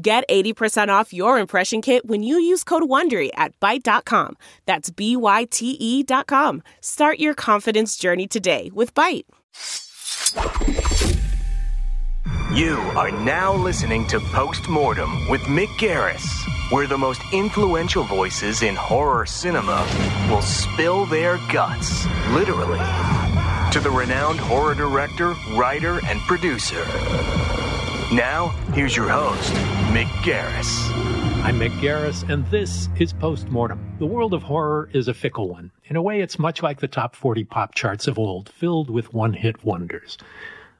Get 80% off your impression kit when you use code WONDERY at Byte.com. That's B-Y-T-E dot com. Start your confidence journey today with Byte. You are now listening to Postmortem with Mick Garris, where the most influential voices in horror cinema will spill their guts, literally, to the renowned horror director, writer, and producer. Now, here's your host, Mick Garris. I'm Mick Garris, and this is Postmortem. The world of horror is a fickle one. In a way, it's much like the top 40 pop charts of old, filled with one hit wonders.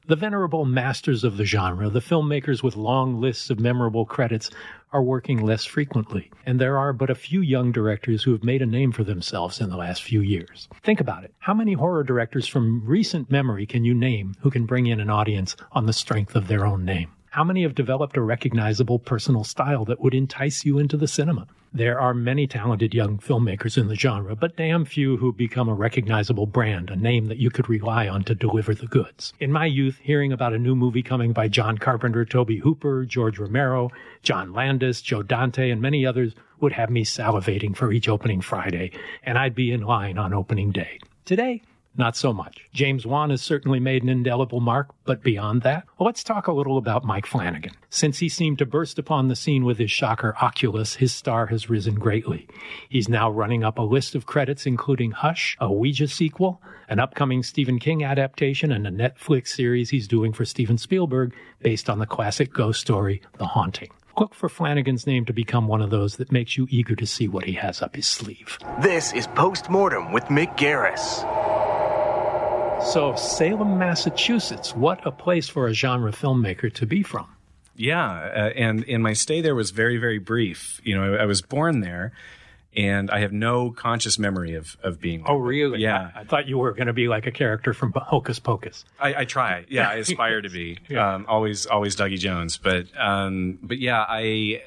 The venerable masters of the genre, the filmmakers with long lists of memorable credits, are working less frequently, and there are but a few young directors who have made a name for themselves in the last few years. Think about it. How many horror directors from recent memory can you name who can bring in an audience on the strength of their own name? How many have developed a recognizable personal style that would entice you into the cinema? There are many talented young filmmakers in the genre, but damn few who become a recognizable brand, a name that you could rely on to deliver the goods. In my youth, hearing about a new movie coming by John Carpenter, Tobe Hooper, George Romero, John Landis, Joe Dante, and many others would have me salivating for each opening Friday, and I'd be in line on opening day. Today, not so much. James Wan has certainly made an indelible mark, but beyond that, well, let's talk a little about Mike Flanagan. Since he seemed to burst upon the scene with his shocker Oculus, his star has risen greatly. He's now running up a list of credits including Hush, a Ouija sequel, an upcoming Stephen King adaptation, and a Netflix series he's doing for Steven Spielberg based on the classic ghost story, The Haunting. Look for Flanagan's name to become one of those that makes you eager to see what he has up his sleeve. This is Postmortem with Mick Garris. So, Salem, Massachusetts, what a place for a genre filmmaker to be from. Yeah, uh, and and my stay there was very very brief. You know, I, I, was born there, and I have no conscious memory of of being. Oh, really? Yeah. I, I thought you were going to be like a character from Hocus Pocus. I, I try. Yeah, I aspire to be. yeah. um, always always Dougie Jones, but um, but yeah, I.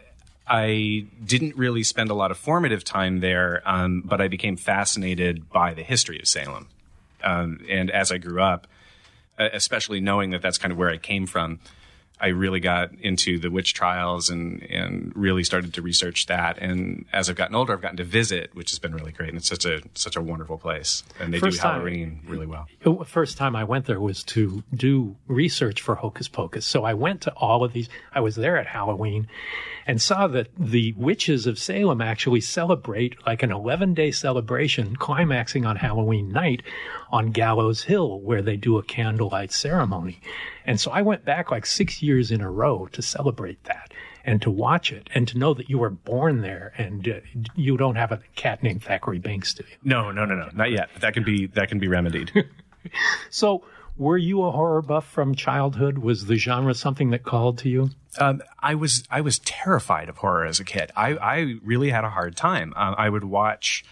I didn't really spend a lot of formative time there, um, but I became fascinated by the history of Salem. Um, and as I grew up, especially knowing that that's kind of where I came from, I really got into the witch trials and and really started to research that. And as I've gotten older, I've gotten to visit, which has been really great. And it's such a such a wonderful place, and they first do Halloween time, really well. The First time I went there was to do research for Hocus Pocus, so I went to all of these. I was there at Halloween, and saw that the witches of Salem actually celebrate like an 11 day celebration, climaxing on Halloween night on Gallows Hill, where they do a candlelight ceremony. And so I went back like six years in a row to celebrate that and to watch it and to know that you were born there and uh, you don't have a cat named Thackery Binx, do you? No, no, no, no, not yet. That can be that can be remedied. so, were you a horror buff from childhood? Was the genre something that called to you? Um, I was I was terrified of horror as a kid. I, I really had a hard time. Uh, I would watch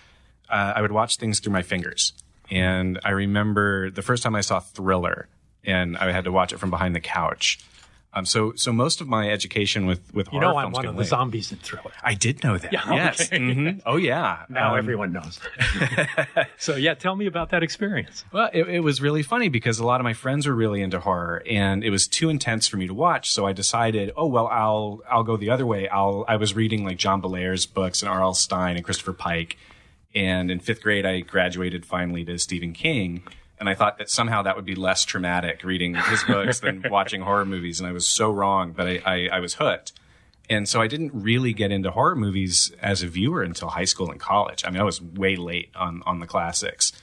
uh, I would watch things through my fingers. And I remember the first time I saw Thriller, and I had to watch it from behind the couch. Um, so, so most of my education with with you know I'm one of the zombies in Thriller. I did know that. Yeah, yes. Okay. Mm-hmm. Oh yeah. Now um, everyone knows. so yeah, tell me about that experience. Well, it, it, was really funny because a lot of my friends were really into horror, and it was too intense for me to watch. So I decided, oh well, I'll I'll go the other way. I'll I was reading like John Bellairs books and R.L. Stine and Christopher Pike, and in fifth grade I graduated finally to Stephen King and I thought that somehow that would be less traumatic reading his books than watching horror movies. And I was so wrong, but I, I, I was hooked. And so I didn't really get into horror movies as a viewer until high school and college. I mean, I was way late on, on the classics.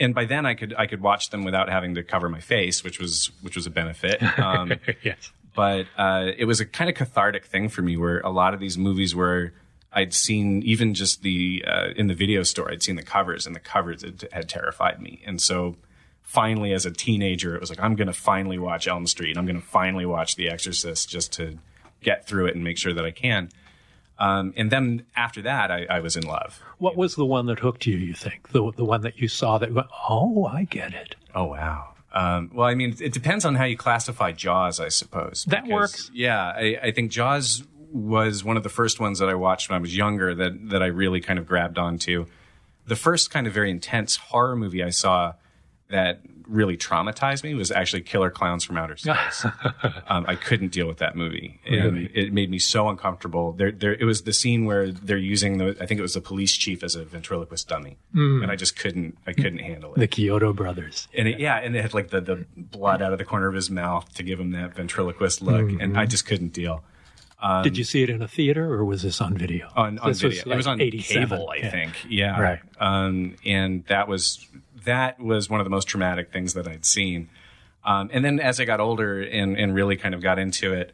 And by then I could, I could watch them without having to cover my face, which was, which was a benefit. Um, yes. But, uh, it was a kind of cathartic thing for me where a lot of these movies were, I'd seen even just the, uh, in the video store, I'd seen the covers and the covers had, had terrified me. And so finally as a teenager it was like i'm going to finally watch elm street i'm going to finally watch the exorcist just to get through it and make sure that I can. Um, and then after that, I, I was in love. What was the one that hooked you? You think the the one that you saw that went, oh, I get it. Oh wow. Um, well, I mean, it depends on how you classify Jaws, I suppose. That because, works. Yeah, I, I think Jaws was one of the first ones that I watched when I was younger that that I really kind of grabbed onto. The first kind of very intense horror movie I saw that really traumatized me was actually Killer Klowns from Outer Space. um, I couldn't deal with that movie, and Really? it made me so uncomfortable. There, there, it was the scene where they're using the, I think it was the police chief as a ventriloquist dummy, and I just couldn't, I couldn't handle it. The Chiodo brothers. and it, yeah, and it had like the, the blood out of the corner of his mouth to give him that ventriloquist look, and I just couldn't deal. Did you see it in a theater or was this on video? on, on video. like it was on cable, I yeah. think. Yeah. Right. Um, and that was that was one of the most traumatic things that I'd seen. Um, and then as I got older and, and really kind of got into it,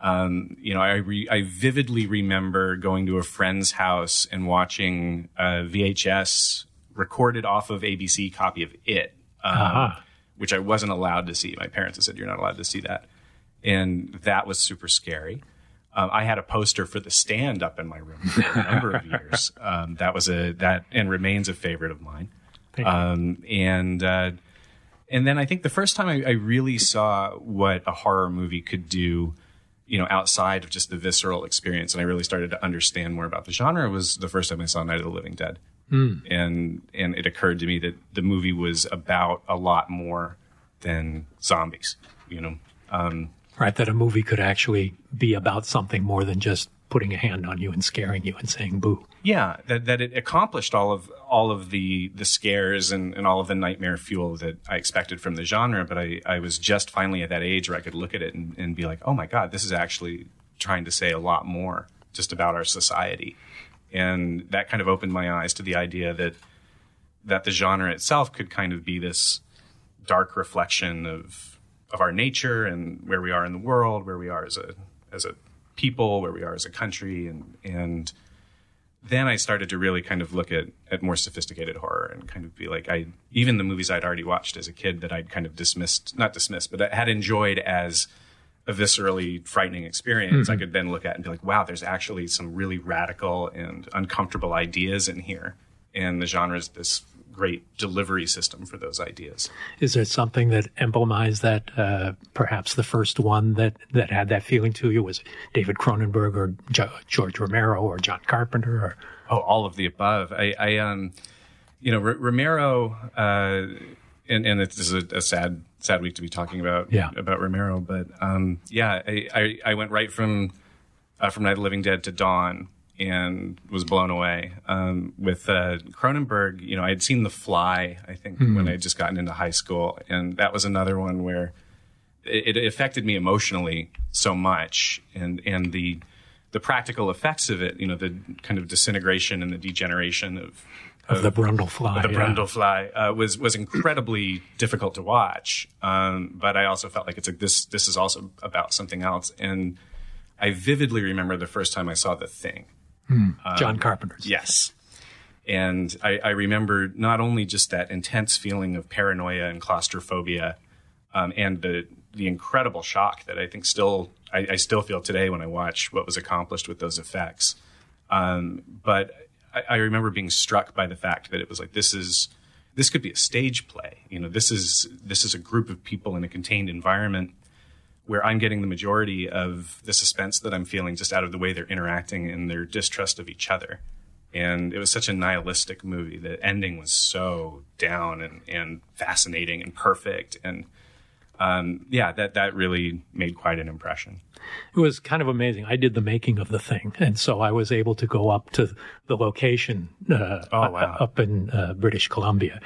um, you know, I re- I vividly remember going to a friend's house and watching a VHS recorded off of ABC copy of It, um, Uh-huh. which I wasn't allowed to see. My parents had said you're not allowed to see that, and that was super scary. Um, I had a poster for The Stand up in my room for a number of years. Um, that was a that and remains a favorite of mine. Um, and uh, and then I think the first time I, I really saw what a horror movie could do, you know, outside of just the visceral experience, and I really started to understand more about the genre was the first time I saw Night of the Living Dead, and and it occurred to me that the movie was about a lot more than zombies, you know. Um, Right, that a movie could actually be about something more than just putting a hand on you and scaring you and saying boo. yeah, that, that it accomplished all of all of the the scares and, and all of the nightmare fuel that I expected from the genre, but I, I was just finally at that age where I could look at it and, and be like, oh my god, this is actually trying to say a lot more just about our society, and that kind of opened my eyes to the idea that that the genre itself could kind of be this dark reflection of of our nature and where we are in the world, where we are as a as a people, where we are as a country, and and then I started to really kind of look at at more sophisticated horror and kind of be like I even the movies I'd already watched as a kid that I'd kind of dismissed not dismissed but I had enjoyed as a viscerally frightening experience I hmm. could then look at and be like wow there's actually some really radical and uncomfortable ideas in here. And the genre is this great delivery system for those ideas Is there something that emblemized that? Uh, perhaps the first one that, that had that feeling to you was David Cronenberg or jo- George Romero or John Carpenter or Oh, all of the above. I, I um, you know, R- Romero, uh, and and this is a, a sad, sad week to be talking about Yeah. about Romero, but um, yeah, I, I I went right from uh, from Night of the Living Dead to Dawn and was blown away um, with uh, Cronenberg. You know, I had seen The Fly, I think, when I had just gotten into high school, and that was another one where it, it affected me emotionally so much, and and the the practical effects of it, you know, the kind of disintegration and the degeneration of of the Brundlefly. the yeah. Brundlefly uh, was was incredibly difficult to watch. Um, but I also felt like it's like this this is also about something else, and I vividly remember the first time I saw The Thing. John Carpenter's. Yes. And I, I remember not only just that intense feeling of paranoia and claustrophobia, um, and the the incredible shock that I think still I, I still feel today when I watch what was accomplished with those effects. Um, but I, I remember being struck by the fact that it was like this is this could be a stage play. You know, this is this is a group of people in a contained environment where I'm getting the majority of the suspense that I'm feeling just out of the way they're interacting and their distrust of each other. And it was such a nihilistic movie. The ending was so down and, and fascinating and perfect. And um, yeah, that, that really made quite an impression. It was kind of amazing. I did the making of the thing, and so I was able to go up to the location uh, Oh, wow. up in uh, British Columbia,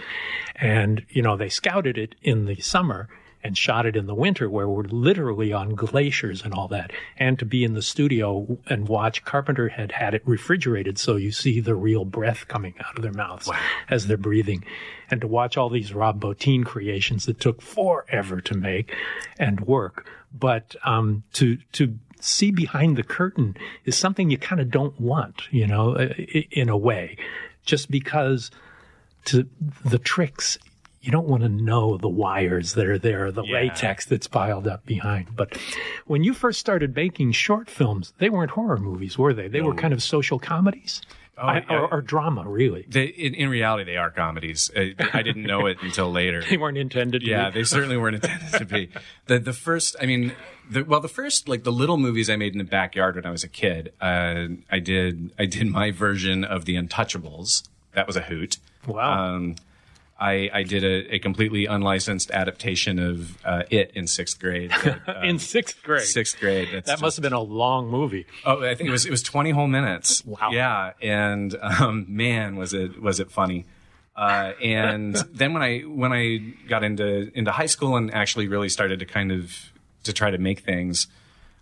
and you know they scouted it in the summer and shot it in the winter, where we're literally on glaciers and all that. And to be in the studio and watch, Carpenter had had it refrigerated, so you see the real breath coming out of their mouths as they're breathing, and to watch all these Rob Bottin creations that took forever to make and work. But um, to to see behind the curtain is something you kind of don't want, you know, in a way, just because to the tricks you don't want to know the wires that are there, the Yeah. latex that's piled up behind. But when you first started making short films, they weren't horror movies, were they? They were kind of social comedies Oh, I- yeah. or, or drama, really. They, in, in reality, they are comedies. I, I didn't know it until later. They weren't intended to Yeah, they certainly weren't intended to be. The the first, I mean, the, well, the first like the little movies I made in the backyard when I was a kid. Uh, I did I did my version of the Untouchables. That was a hoot. Wow. Um, I, I did a, a completely unlicensed adaptation of uh, It in sixth grade. that, uh, In sixth grade. sixth grade. That just- must have been a long movie. Oh, I think it was it was twenty whole minutes. Wow. Yeah, and um, man, was it was it funny. Uh, and then when I when I got into into high school and actually really started to kind of to try to make things,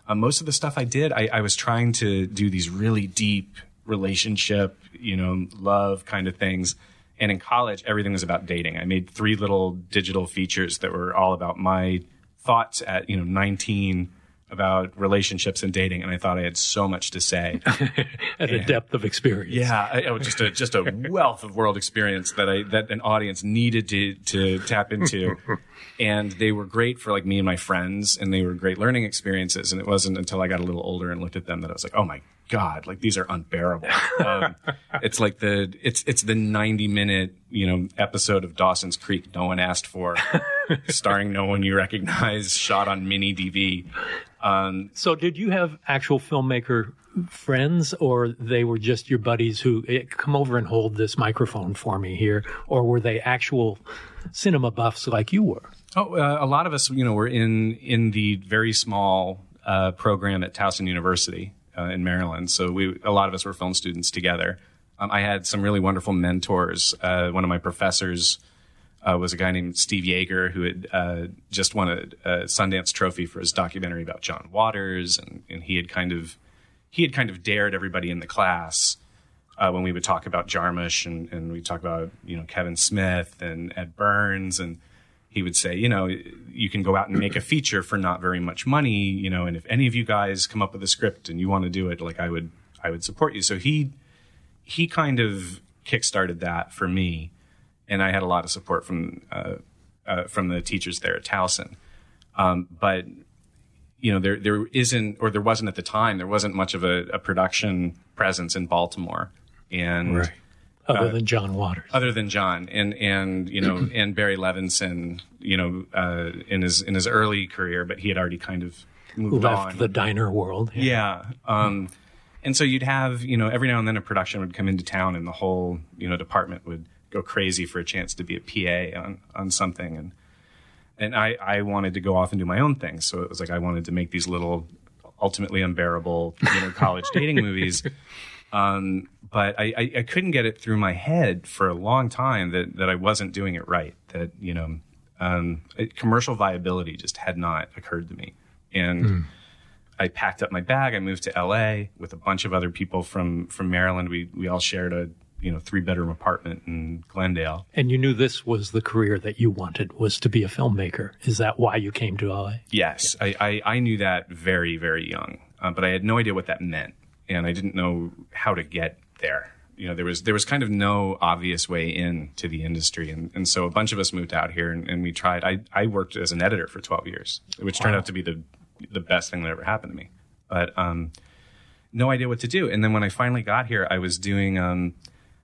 uh, most of the stuff I did, I, I was trying to do these really deep relationship, you know, love kind of things. And in college, everything was about dating. I made three little digital features that were all about my thoughts at you know 19 about relationships and dating, and I thought I had so much to say. At a depth of experience. Yeah, I, I just a just a wealth of world experience that I that an audience needed to to tap into, and they were great for like me and my friends, and they were great learning experiences. And it wasn't until I got a little older and looked at them that I was like, oh my god, like these are unbearable. Um, it's like the it's it's the ninety minute you know episode of Dawson's Creek no one asked for, starring no one you recognize, shot on mini DV. So, did you have actual filmmaker friends, or they were just your buddies who come over and hold this microphone for me here, or were they actual cinema buffs like you were? Oh, uh, a lot of us, you know, were in in the very small uh, program at Towson University uh, in Maryland. So we, a lot of us were film students together. Um, I had some really wonderful mentors. Uh, one of my professors uh, was a guy named Steve Yeager who had uh, just won a, a Sundance Trophy for his documentary about John Waters, and, and he had kind of he had kind of dared everybody in the class uh, when we would talk about Jarmusch and, and we talk about you know Kevin Smith and Ed Burns and he would say you know you can go out and make a feature for not very much money you know and if any of you guys come up with a script and you want to do it like I would I would support you. So he he kind of kickstarted that for me and I had a lot of support from uh, uh, from the teachers there at Towson. Um, but you know there there isn't or there wasn't at the time there wasn't much of a, a production presence in Baltimore. And Other Uh, than John Waters. other than John and and you know and Barry Levinson you know uh, in his in his early career but he had already kind of moved left on the diner world. yeah um, and so you'd have you know every now and then a production would come into town and the whole you know department would go crazy for a chance to be a PA on on something and and I, I wanted to go off and do my own thing. So it was like I wanted to make these little, ultimately unbearable, you know, college dating movies. Um, but I, I, I couldn't get it through my head for a long time that, that I wasn't doing it right. That you know, um, commercial viability just had not occurred to me, and I packed up my bag. I moved to L.A. with a bunch of other people from from Maryland. We we all shared a you know three bedroom apartment in Glendale. And you knew this was the career that you wanted, was to be a filmmaker. Is that why you came to LA? Yes, I, I, I knew that very, very young, uh, but I had no idea what that meant, and I didn't know how to get there. You know, there was there was kind of no obvious way in to the industry, and, and so a bunch of us moved out here, and, and we tried. I, I worked as an editor for twelve years, which turned out to be the the best thing that ever happened to me. But um, no idea what to do. And then when I finally got here, I was doing um,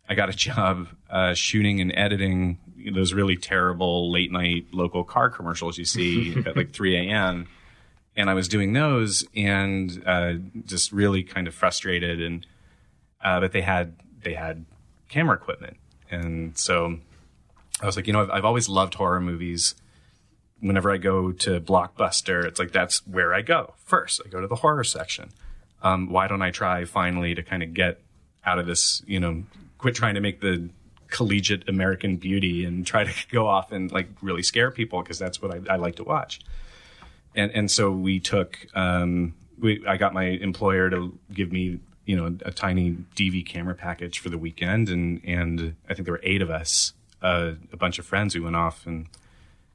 I got a job uh, shooting and editing those really terrible late night local car commercials you see at like 3 a.m. And I was doing those and uh, just really kind of frustrated. And uh, but they had they had camera equipment, and so I was like, you know, I've, I've always loved horror movies. Whenever I go to Blockbuster, it's like that's where I go first. I go to the horror section. Um, why don't I try finally to kind of get out of this, you know, quit trying to make the collegiate American beauty and try to go off and like really scare people because that's what I, I like to watch. And and so we took, um, we I got my employer to give me, you know, a tiny DV camera package for the weekend, and and I think there were eight of us, uh, a bunch of friends. We went off and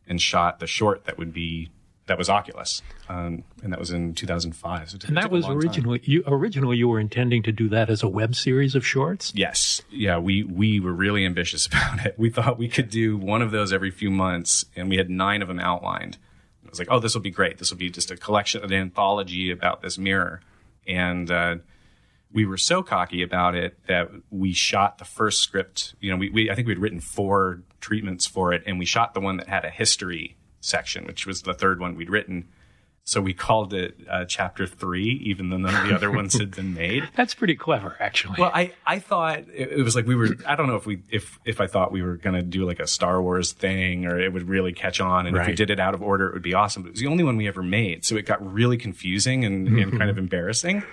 and shot the short that would be that was Oculus, um, and that was in 2005. So And that was long time. originally you originally you were intending to do that as a web series of shorts. Yes. Yeah, we we were really ambitious about it. We thought we could do one of those every few months, and we had nine of them outlined. I was like, oh, this will be great. This will be just a collection, an anthology about this mirror. And uh, we were so cocky about it that we shot the first script. You know, we, we I think we'd written four treatments for it, and we shot the one that had a history section, which was the third one we'd written. So we called it uh, chapter three, even though none of the other ones had been made. That's pretty clever, actually. Well, I, I thought it, it was like we were. I don't know if we if if I thought we were going to do like a Star Wars thing or it would really catch on, and if we did it out of order, it would be awesome. But it was the only one we ever made, so it got really confusing and, and kind of embarrassing.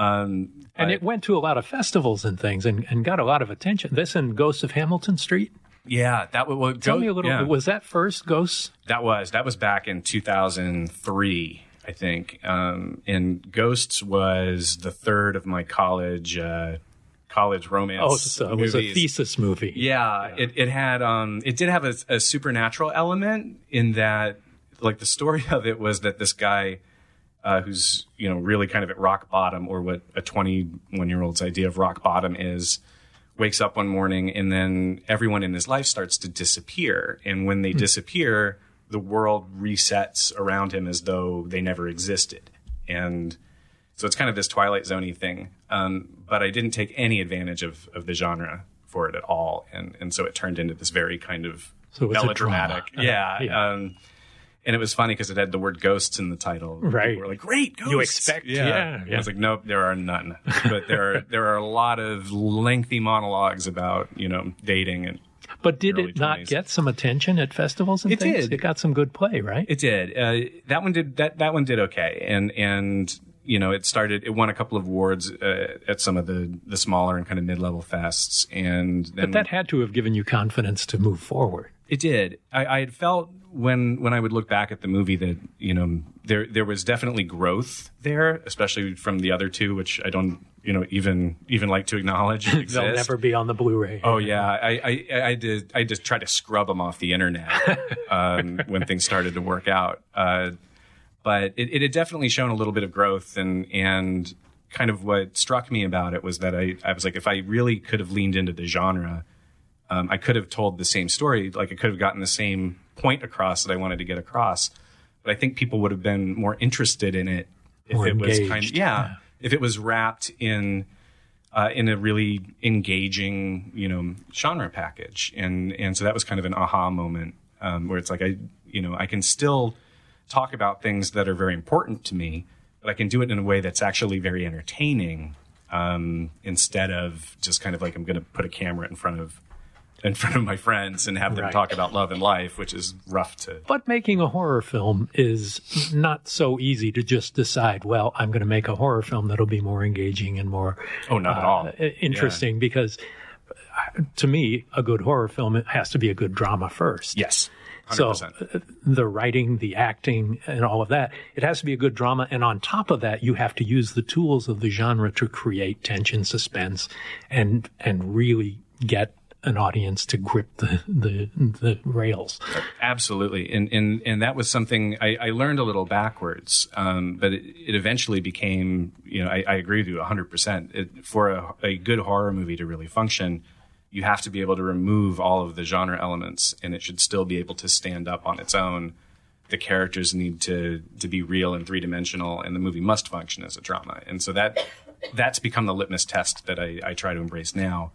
Um, and but- it went to a lot of festivals and things, and, and got a lot of attention. This and Ghosts of Hamilton Street. yeah, that was well, Tell go- me a little. yeah. Was that first Ghosts? That was that was back in 2003, I think. Um, and Ghosts was the third of my college uh, college romance. Oh, so it was a thesis movie. Yeah, It, it had um it did have a, a supernatural element in that like the story of it was that this guy uh, who's you know really kind of at rock bottom or what a 21 year old's idea of rock bottom is wakes up one morning and then everyone in his life starts to disappear and when they disappear the world resets around him as though they never existed and so it's kind of this Twilight Zoney thing. Um, but I didn't take any advantage of, of the genre for it at all. And, and so it turned into this very kind of So melodramatic. drama. Yeah. Yeah. Um, and it was funny because it had the word ghosts in the title. Right. Were like, great, ghosts. You expect- yeah, I yeah. was like, nope, there are none. But there are, there are a lot of lengthy monologues about, you know, dating and But did it not 20s. get some attention at festivals and It things? did. It got some good play, right? It did. Uh, that one did. That that one did okay, and and you know it started. It won a couple of awards uh, at some of the the smaller and kind of mid level fests, and then but that had to have given you confidence to move forward. It did. I, I had felt when when I would look back at the movie that you know there there was definitely growth there, especially from the other two, which I don't you know even even like to acknowledge. They'll never be on the Blu-ray. Oh yeah, I, I I did I just tried to scrub them off the internet um, when things started to work out. Uh, but it, it had definitely shown a little bit of growth, and and kind of what struck me about it was that I I was like, if I really could have leaned into the genre, um, I could have told the same story. Like I could have gotten the same point across that I wanted to get across. But I think people would have been more interested in it if More it was kind of yeah, yeah. if it was wrapped in uh, in a really engaging, you know, genre package, and and so that was kind of an aha moment um, where it's like I, you know, I can still talk about things that are very important to me, but I can do it in a way that's actually very entertaining um, instead of just kind of like I'm going to put a camera in front of in front of my friends and have them Right. talk about love and life, which is rough to. But making a horror film is not so easy to just decide, well, I'm going to make a horror film that'll be more engaging and more Oh, not at all. uh, interesting because uh, to me, a good horror film has to be a good drama first. Yes, hundred So percent. uh, the writing, the acting, and all of that, it has to be a good drama. And on top of that, you have to use the tools of the genre to create tension, suspense, and and really get an audience to grip the the, the rails. Absolutely, and and and that was something I, I learned a little backwards, um, but it, it eventually became. You know, I, I agree with you 100. percent For a, a good horror movie to really function, you have to be able to remove all of the genre elements, and it should still be able to stand up on its own. The characters need to to be real and three dimensional, and the movie must function as a drama. And so that that's become the litmus test that I, I try to embrace now.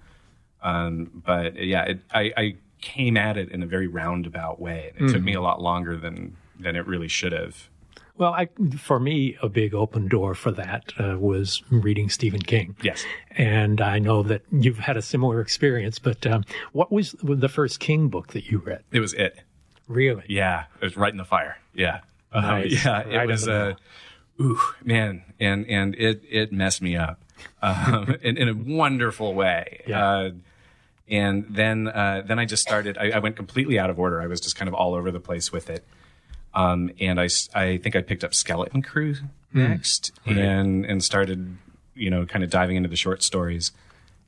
Um, but yeah, it, I, I came at it in a very roundabout way. and It took me a lot longer than than it really should have. Well, I, for me, a big open door for that uh, was reading Stephen King. Yes. And I know that you've had a similar experience, but um, what was the first King book that you read? It was it. Really? Yeah, it was right in the fire. Yeah, Um, Nice. yeah. It Right was the uh, ooh man, and and it it messed me up um, in, in a wonderful way. Yeah. And then uh, then I just started. I, I went completely out of order. I was just kind of all over the place with it. Um, and I think I picked up Skeleton Crew next and and started you know kind of diving into the short stories.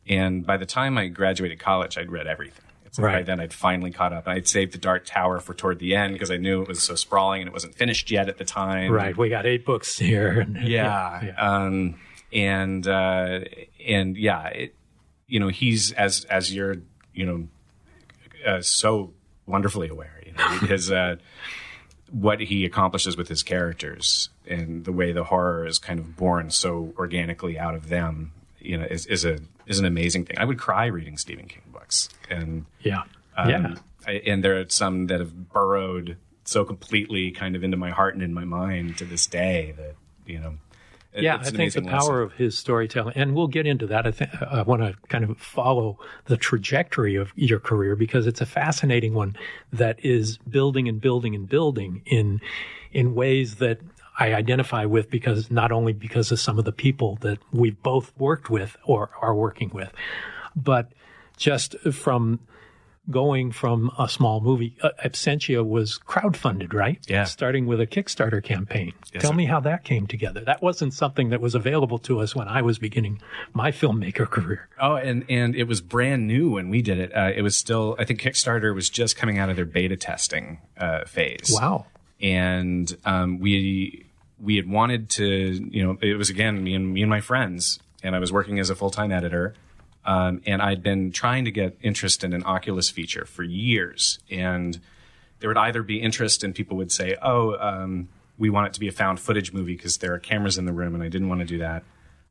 And by the time I graduated college, I'd read everything. It's like by Right. then I'd finally caught up. I'd saved the Dark Tower for toward the end because I knew it was so sprawling and it wasn't finished yet at the time. Right. We got eight books here. Yeah. yeah. Um, and uh, and yeah, it, you know, he's as as you're you know uh, so wonderfully aware. You know, his uh, what he accomplishes with his characters and the way the horror is kind of born so organically out of them. You know, is is a is an amazing thing. I would cry reading Stephen King books, and Yeah. um, yeah. I, and there are some that have burrowed so completely kind of into my heart and in my mind to this day that you know. It- Yeah, I think the power lesson. of his storytelling, and we'll get into that. I think I uh, want to kind of follow the trajectory of your career because it's a fascinating one that is building and building and building in in ways that I identify with because not only because of some of the people that we've both worked with or are working with, but just from going from a small movie. Uh, Absentia was crowdfunded, right? Yeah. Starting with a Kickstarter campaign. Yes, Tell sir. me how that came together. That wasn't something that was available to us when I was beginning my filmmaker career. Oh, and and it was brand new when we did it. Uh, it was still, I think, Kickstarter was just coming out of their beta testing uh, phase. Wow. and um, we we had wanted to, you know, it was again me and me and my friends, and I was working as a full time editor, um, and I'd been trying to get interest in an Oculus feature for years, and there would either be interest, and people would say, "Oh, um, we want it to be a found footage movie because there are cameras in the room," and I didn't want to do that,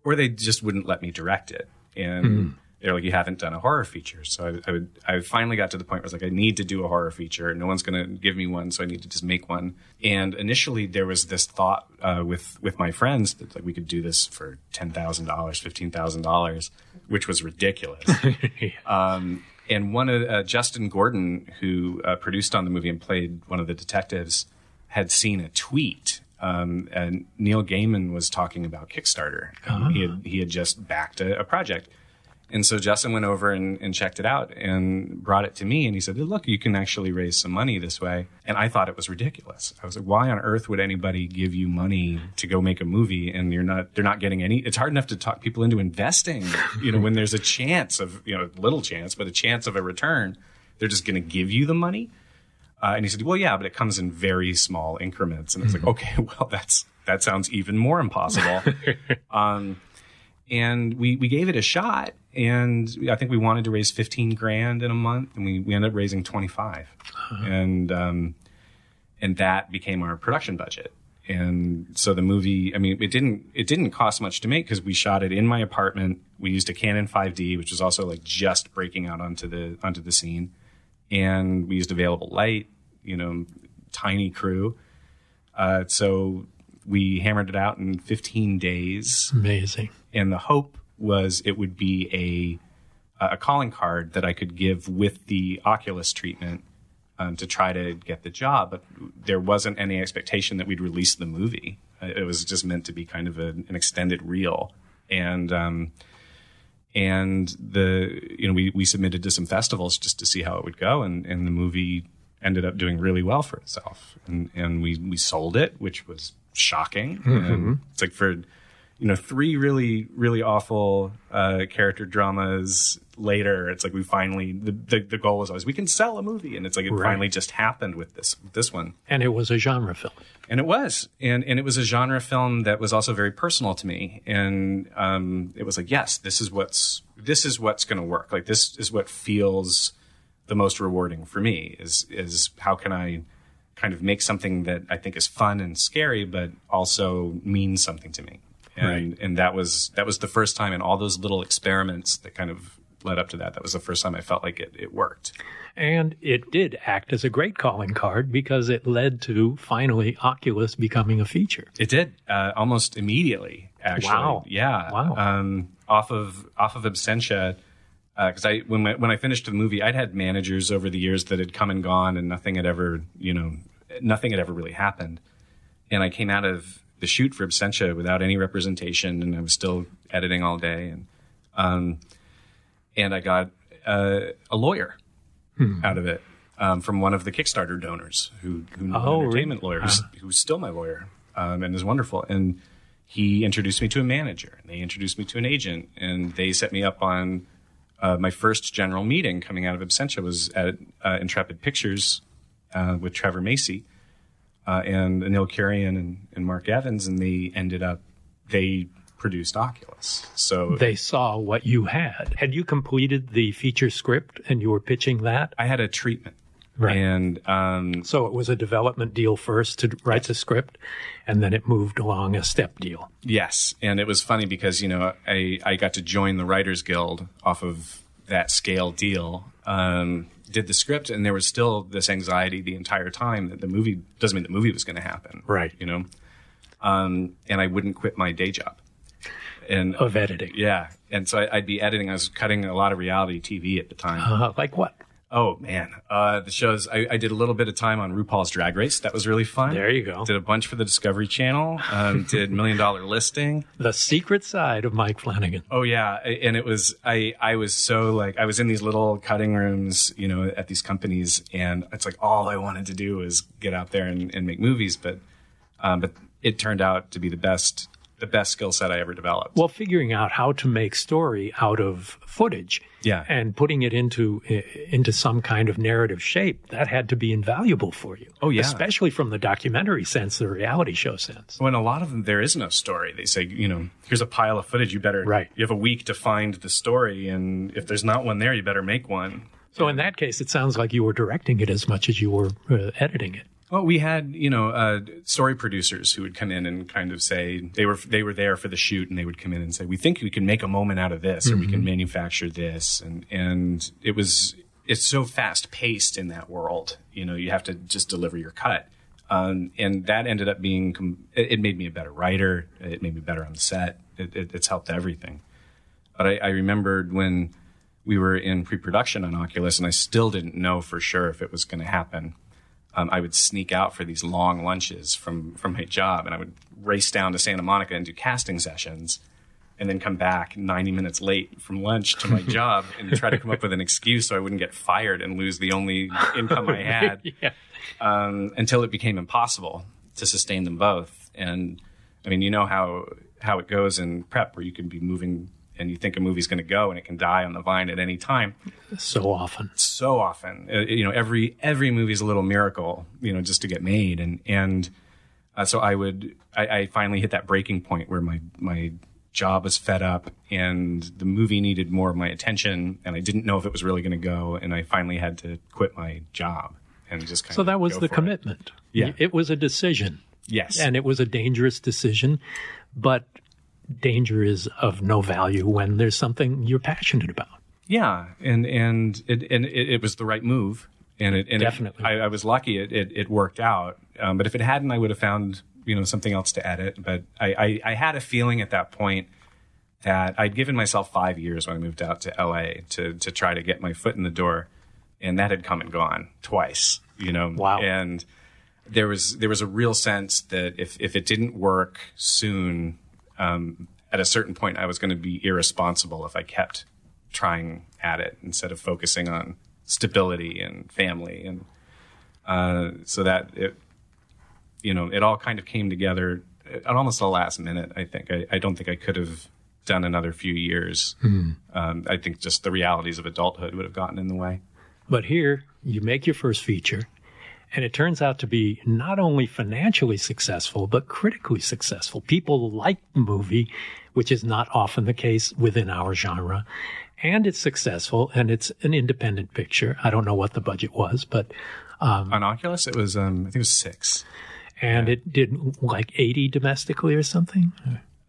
or they just wouldn't let me direct it, and they're like, "You haven't done a horror feature." So I, I would, I finally got to the point where I was like, "I need to do a horror feature. No one's going to give me one, so I need to just make one." And initially, there was this thought uh, with with my friends that like we could do this for ten thousand dollars, fifteen thousand dollars, which was ridiculous. Um, and one of uh, Justin Gordon, who uh, produced on the movie and played one of the detectives, had seen a tweet. Um, and Neil Gaiman was talking about Kickstarter. Um, He had he had just backed a, a project, and so Justin went over and, and checked it out and brought it to me. And he said, "Look, you can actually raise some money this way." And I thought it was ridiculous. I was like, "Why on earth would anybody give you money to go make a movie and you're not? They're not getting any. It's hard enough to talk people into investing. You know, when there's a chance of you know little chance, but a chance of a return, they're just going to give you the money." Uh, and he said, "Well, yeah, but it comes in very small increments." And it's like, "Okay, well, that's that sounds even more impossible." um, and we we gave it a shot, and I think we wanted to raise fifteen grand in a month, and we we ended up raising twenty and um, and that became our production budget. And so the movie, I mean, it didn't it didn't cost much to make because we shot it in my apartment. We used a Canon 5D, which was also like just breaking out onto the onto the scene, and we used available light. You know, tiny crew. Uh, so we hammered it out in 15 days Amazing. And the hope was it would be a a calling card that I could give with the Oculus treatment um, to try to get the job. But there wasn't any expectation that we'd release the movie. It was just meant to be kind of a, an extended reel, and um, and the you know we we submitted to some festivals just to see how it would go, and and the movie ended up doing really well for itself, and and we we sold it, which was shocking. And it's like for you know three really really awful uh, character dramas later, it's like we finally the, the the goal was always we can sell a movie, and it's like it Right. finally just happened with this with this one. And it was a genre film. And it was, and and it was a genre film that was also very personal to me. And um, it was like, yes, this is what's this is what's going to work. Like this is what feels the most rewarding for me. Is is how can I kind of make something that I think is fun and scary, but also means something to me. And and that was that was the first time in all those little experiments that kind of led up to that. That was the first time I felt like it it worked. And it did act as a great calling card because it led to finally Oculus becoming a feature. It did uh, almost immediately. Actually, Wow. yeah, Wow. Um, off of off of Absentia, because I when I, when I finished the movie, I'd had managers over the years that had come and gone, and nothing had ever you know nothing had ever really happened. And I came out of the shoot for Absentia without any representation, and I was still editing all day, and um, and I got uh, a lawyer out of it. Um, from one of the Kickstarter donors who, who knew Oh, an entertainment lawyer who's, who's still my lawyer um, and is wonderful. And he introduced me to a manager, and they introduced me to an agent, and they set me up on uh, my first general meeting coming out of Absentia was at uh, Intrepid Pictures uh, with Trevor Macy uh, and Anil Kurian and, and Mark Evans, and they ended up they produced Oculus. So They saw what you had. Had you completed the feature script and you were pitching that? I had a treatment, Right. and um, So it was a development deal first to write the script, and then it moved along a step deal. Yes, and it was funny because you know I I got to join the Writers Guild off of that scale deal. Um, did the script, and there was still this anxiety the entire time that the movie doesn't mean the movie was going to happen, Right. You know, um, and I wouldn't quit my day job, and Of editing. yeah, and so I, I'd be editing. I was cutting a lot of reality TV at the time. Uh, like what? Oh man, uh, the shows. I, I did a little bit of time on RuPaul's Drag Race. That was really fun. There you go. Did a bunch for the Discovery Channel. Um, did Million Dollar Listing. The secret side of Mike Flanagan. Oh yeah, and it was I I was so like I was in these little cutting rooms, you know, at these companies, and it's like all I wanted to do was get out there and, and make movies, but um, but it turned out to be the best the best skill set I ever developed. Well, figuring out how to make story out of footage, Yeah. and putting it into into some kind of narrative shape that had to be invaluable for you. Oh, yeah. especially from the documentary sense, the reality show sense. when a lot of them there is no story, they say you know here's a pile of footage, you better Right. You have a week to find the story, and if there's not one there, you better make one. So in that case, it sounds like you were directing it as much as you were uh, editing it. Well, we had you know uh, story producers who would come in and kind of say they were they were there for the shoot, and they would come in and say, "We think we can make a moment out of this, or we can manufacture this," and and it was it's so fast paced in that world. You know, you have to just deliver your cut, um, and that ended up being com- it, made me a better writer. It made me better on the set. It, it, it's helped everything. But I, I remembered when we were in pre-production on Oculus, and I still didn't know for sure if it was going to happen um, I would sneak out for these long lunches from from my job, and I would race down to Santa Monica and do casting sessions, and then come back 90 minutes late from lunch to my job and try to come up with an excuse so I wouldn't get fired and lose the only income I had Yeah. um, until it became impossible to sustain them both. And I mean, you know how how it goes in prep, where you can be moving and you think a movie's going to go and it can die on the vine at any time So often. so often. Uh, you know, every every movie is a little miracle, you know, just to get made. And and uh, so I would, I, I finally hit that breaking point where my my job was fed up and the movie needed more of my attention, and I didn't know if it was really going to go, and I finally had to quit my job and just kind of So that was the for it. commitment. Yeah. It was a decision. Yes, And it was a dangerous decision, but danger is of no value when there's something you're passionate about. Yeah, and and it and it, it was the right move, and it and it- Definitely. I, I was lucky it, it it worked out. Um, but if it hadn't, I would have found you know something else to edit. But I, I I had a feeling at that point that I'd given myself five years when I moved out to L.A. to to try to get my foot in the door, and that had come and gone twice. You know, Wow. and there was there was a real sense that if if it didn't work soon, um, at a certain point, I was going to be irresponsible if I kept trying at it instead of focusing on stability and family, and uh, so that it, you know, it all kind of came together at almost the last minute. I think I, I don't think I could have done another few years. Um, I think just the realities of adulthood would have gotten in the way. But here, you make your first feature, and it turns out to be not only financially successful, but critically successful. People like the movie, which is not often the case within our genre. And it's successful, and it's an independent picture. I don't know what the budget was, but On Oculus, it was um, I think it was six. and it did like 80 domestically or something.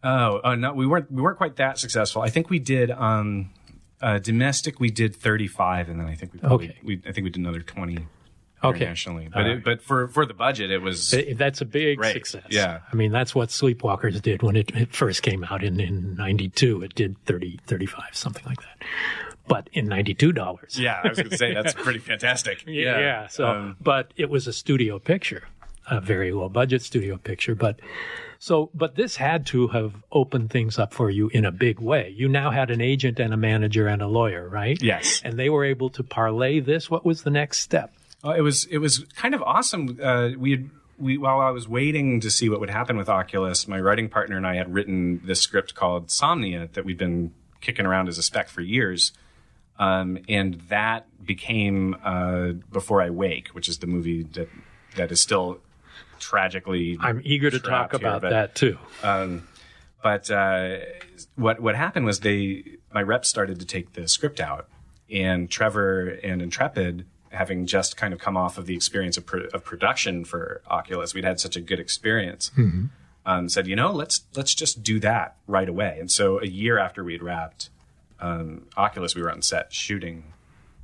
Oh, uh, no, we weren't we weren't quite that successful. I think we did um, uh, domestic. We did thirty five, and then I think we probably, Okay. we I think we did another twenty Okay. internationally. But All it, but for for the budget, it was Uh, That's a big Great. success. Yeah. I mean, that's what Sleepwalkers did when it, it first came out in, in 92. It did 30, 35, something like that. But in $92. yeah. I was going to say that's pretty fantastic. Yeah. so, Um, but it was a studio picture, a very low budget studio picture. But so, but this had to have opened things up for you in a big way. You now had an agent and a manager and a lawyer, right? Yes. And they were able to parlay this. What was the next step? Uh, it was it was kind of awesome. Uh, we had we while I was waiting to see what would happen with Oculus, my writing partner and I had written this script called Somnia that we've been kicking around as a spec for years. Um, and that became uh, Before I Wake, which is the movie that that is still tragically. I'm eager to talk here, about but- that too. but uh, what what happened was they my reps started to take the script out, and Trevor and Intrepid, having just kind of come off of the experience of, pro- of production for Oculus, we'd had such a good experience. Um, said, you know, let's let's just do that right away. And so a year after we'd wrapped um, Oculus, we were on set shooting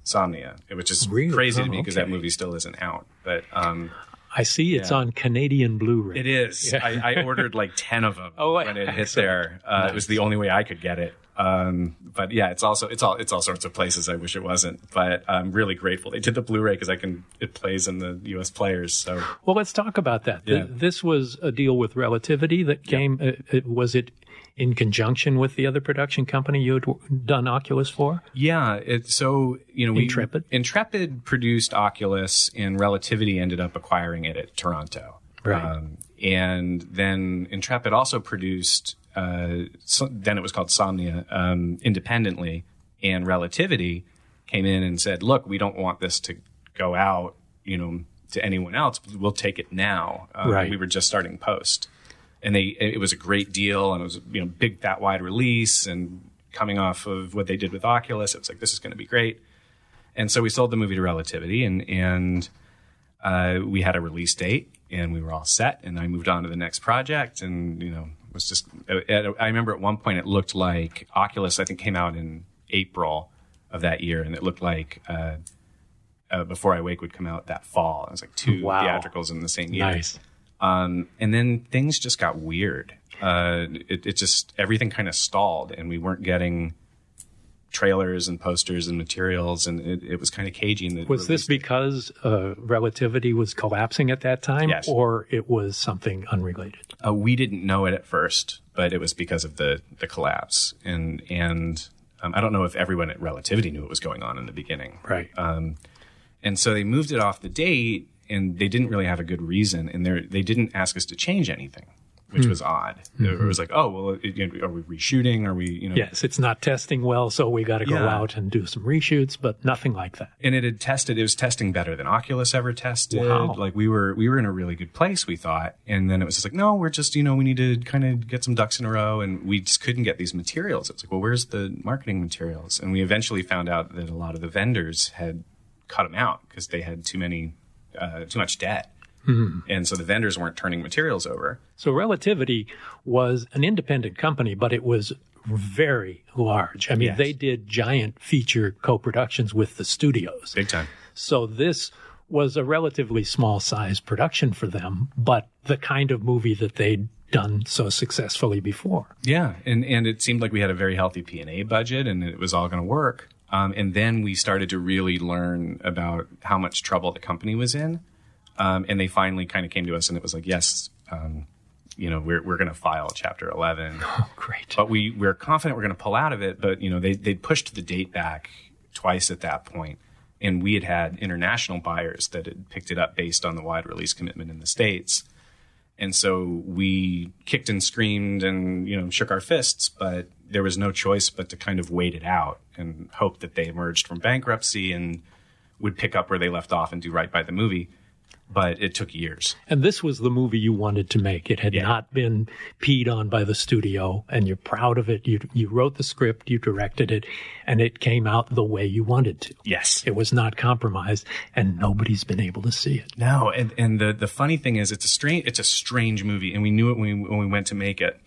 Somnia, which is Really? crazy to Oh, me because that movie still isn't out. But um, I see it's Yeah. on Canadian Blu-ray. it is. I, I ordered like ten of them Oh, when it hit there. Uh, It was the only way I could get it. Um, but yeah, it's also it's all it's all sorts of places. I wish it wasn't, but I'm really grateful they did the Blu-ray because I can it plays in the U.S. players. So Well, let's talk about that. Th- Yeah. This was a deal with Relativity that came. Uh, it, was it in conjunction with the other production company you had w- done Oculus for? yeah, it so you know we Intrepid? Intrepid produced Oculus, and Relativity ended up acquiring it at Toronto. Right. Um, and then Intrepid also produced, uh, so, then it was called Somnia, um, independently. And Relativity came in and said, look, we don't want this to go out, you know, to anyone else. We'll take it now. Uh, Right. We were just starting post. And they, it was a great deal and it was, you know, big, that wide release and coming off of what they did with Oculus. It was like, this is going to be great. And so we sold the movie to Relativity and, and, uh, we had a release date and we were all set and i moved on to the next project and you know was just I i remember at one point it looked like oculus i think came out in april of that year and it looked like uh, uh, before i wake would come out that fall it was like two Wow. theatricals in the same year Nice. um, and then things just got weird uh, it, it just everything kind of stalled and we weren't getting trailers and posters and materials and it, it was kind of cagey in the Was this because uh, Relativity was collapsing at that time, Yes. or it was something unrelated? Uh, we didn't know it at first, but it was because of the the collapse, and and um, I don't know if everyone at Relativity knew what was going on in the beginning, Right. Um, and so they moved it off the date, and they didn't really have a good reason, and they they didn't ask us to change anything, which was odd. It was like, oh well, it, you know, are we reshooting? Are we, you know, yes, it's not testing well, so we got to go Yeah. out and do some reshoots, but nothing like that. and it had tested it was testing better than oculus ever tested Wow. like we were we were in a really good place we thought and then it was just like no we're just you know we need to kind of get some ducks in a row and we just couldn't get these materials it's like well where's the marketing materials and we eventually found out that a lot of the vendors had cut them out because they had too many uh, too much debt and so the vendors weren't turning materials over So Relativity was an independent company, but it was very large. I mean, Yes. they did giant feature co-productions with the studios. big time So this was a relatively small size production for them, but the kind of movie that they'd done so successfully before. Yeah, and and it seemed like we had a very healthy P and A budget, and it was all going to work. Um, and then we started to really learn about how much trouble the company was in, um, and they finally kind of came to us, and it was like, yes, um, you know, we're we're going to file Chapter Eleven, Oh, great. but we we're confident we're going to pull out of it. But you know, they they pushed the date back twice at that point, and we had had international buyers that had picked it up based on the wide release commitment in the states. And so we kicked and screamed and, you know, shook our fists, but there was no choice but to kind of wait it out and hope that they emerged from bankruptcy and would pick up where they left off and do right by the movie. But it took years. And this was the movie you wanted to make. It had Yeah. not been peed on by the studio, and you're proud of it. You you wrote the script, you directed it, and it came out the way you wanted to. Yes. It was not compromised, and nobody's been able to see it. No, and and the the funny thing is, it's a strange it's a strange movie, and we knew it when we, when we went to make it.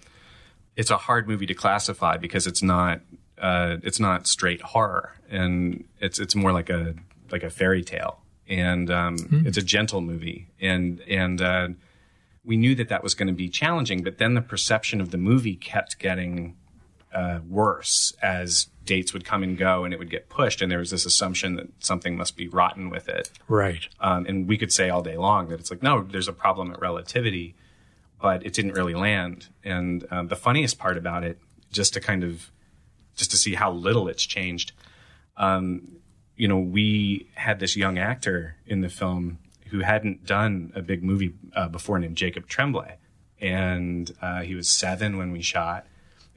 It's a hard movie to classify because it's not uh, it's not straight horror, and it's it's more like a like a fairy tale, and um, it's a gentle movie, and and uh, we knew that that was going to be challenging, but then the perception of the movie kept getting uh, worse as dates would come and go, and it would get pushed, and there was this assumption that something must be rotten with it. Right. Um, and we could say all day long that it's like, no, there's a problem at relativity, but it didn't really land. And um, the funniest part about it, just to kind of, just to see how little it's changed, um, you know, we had this young actor in the film who hadn't done a big movie uh, before named Jacob Tremblay. And uh, he was seven when we shot.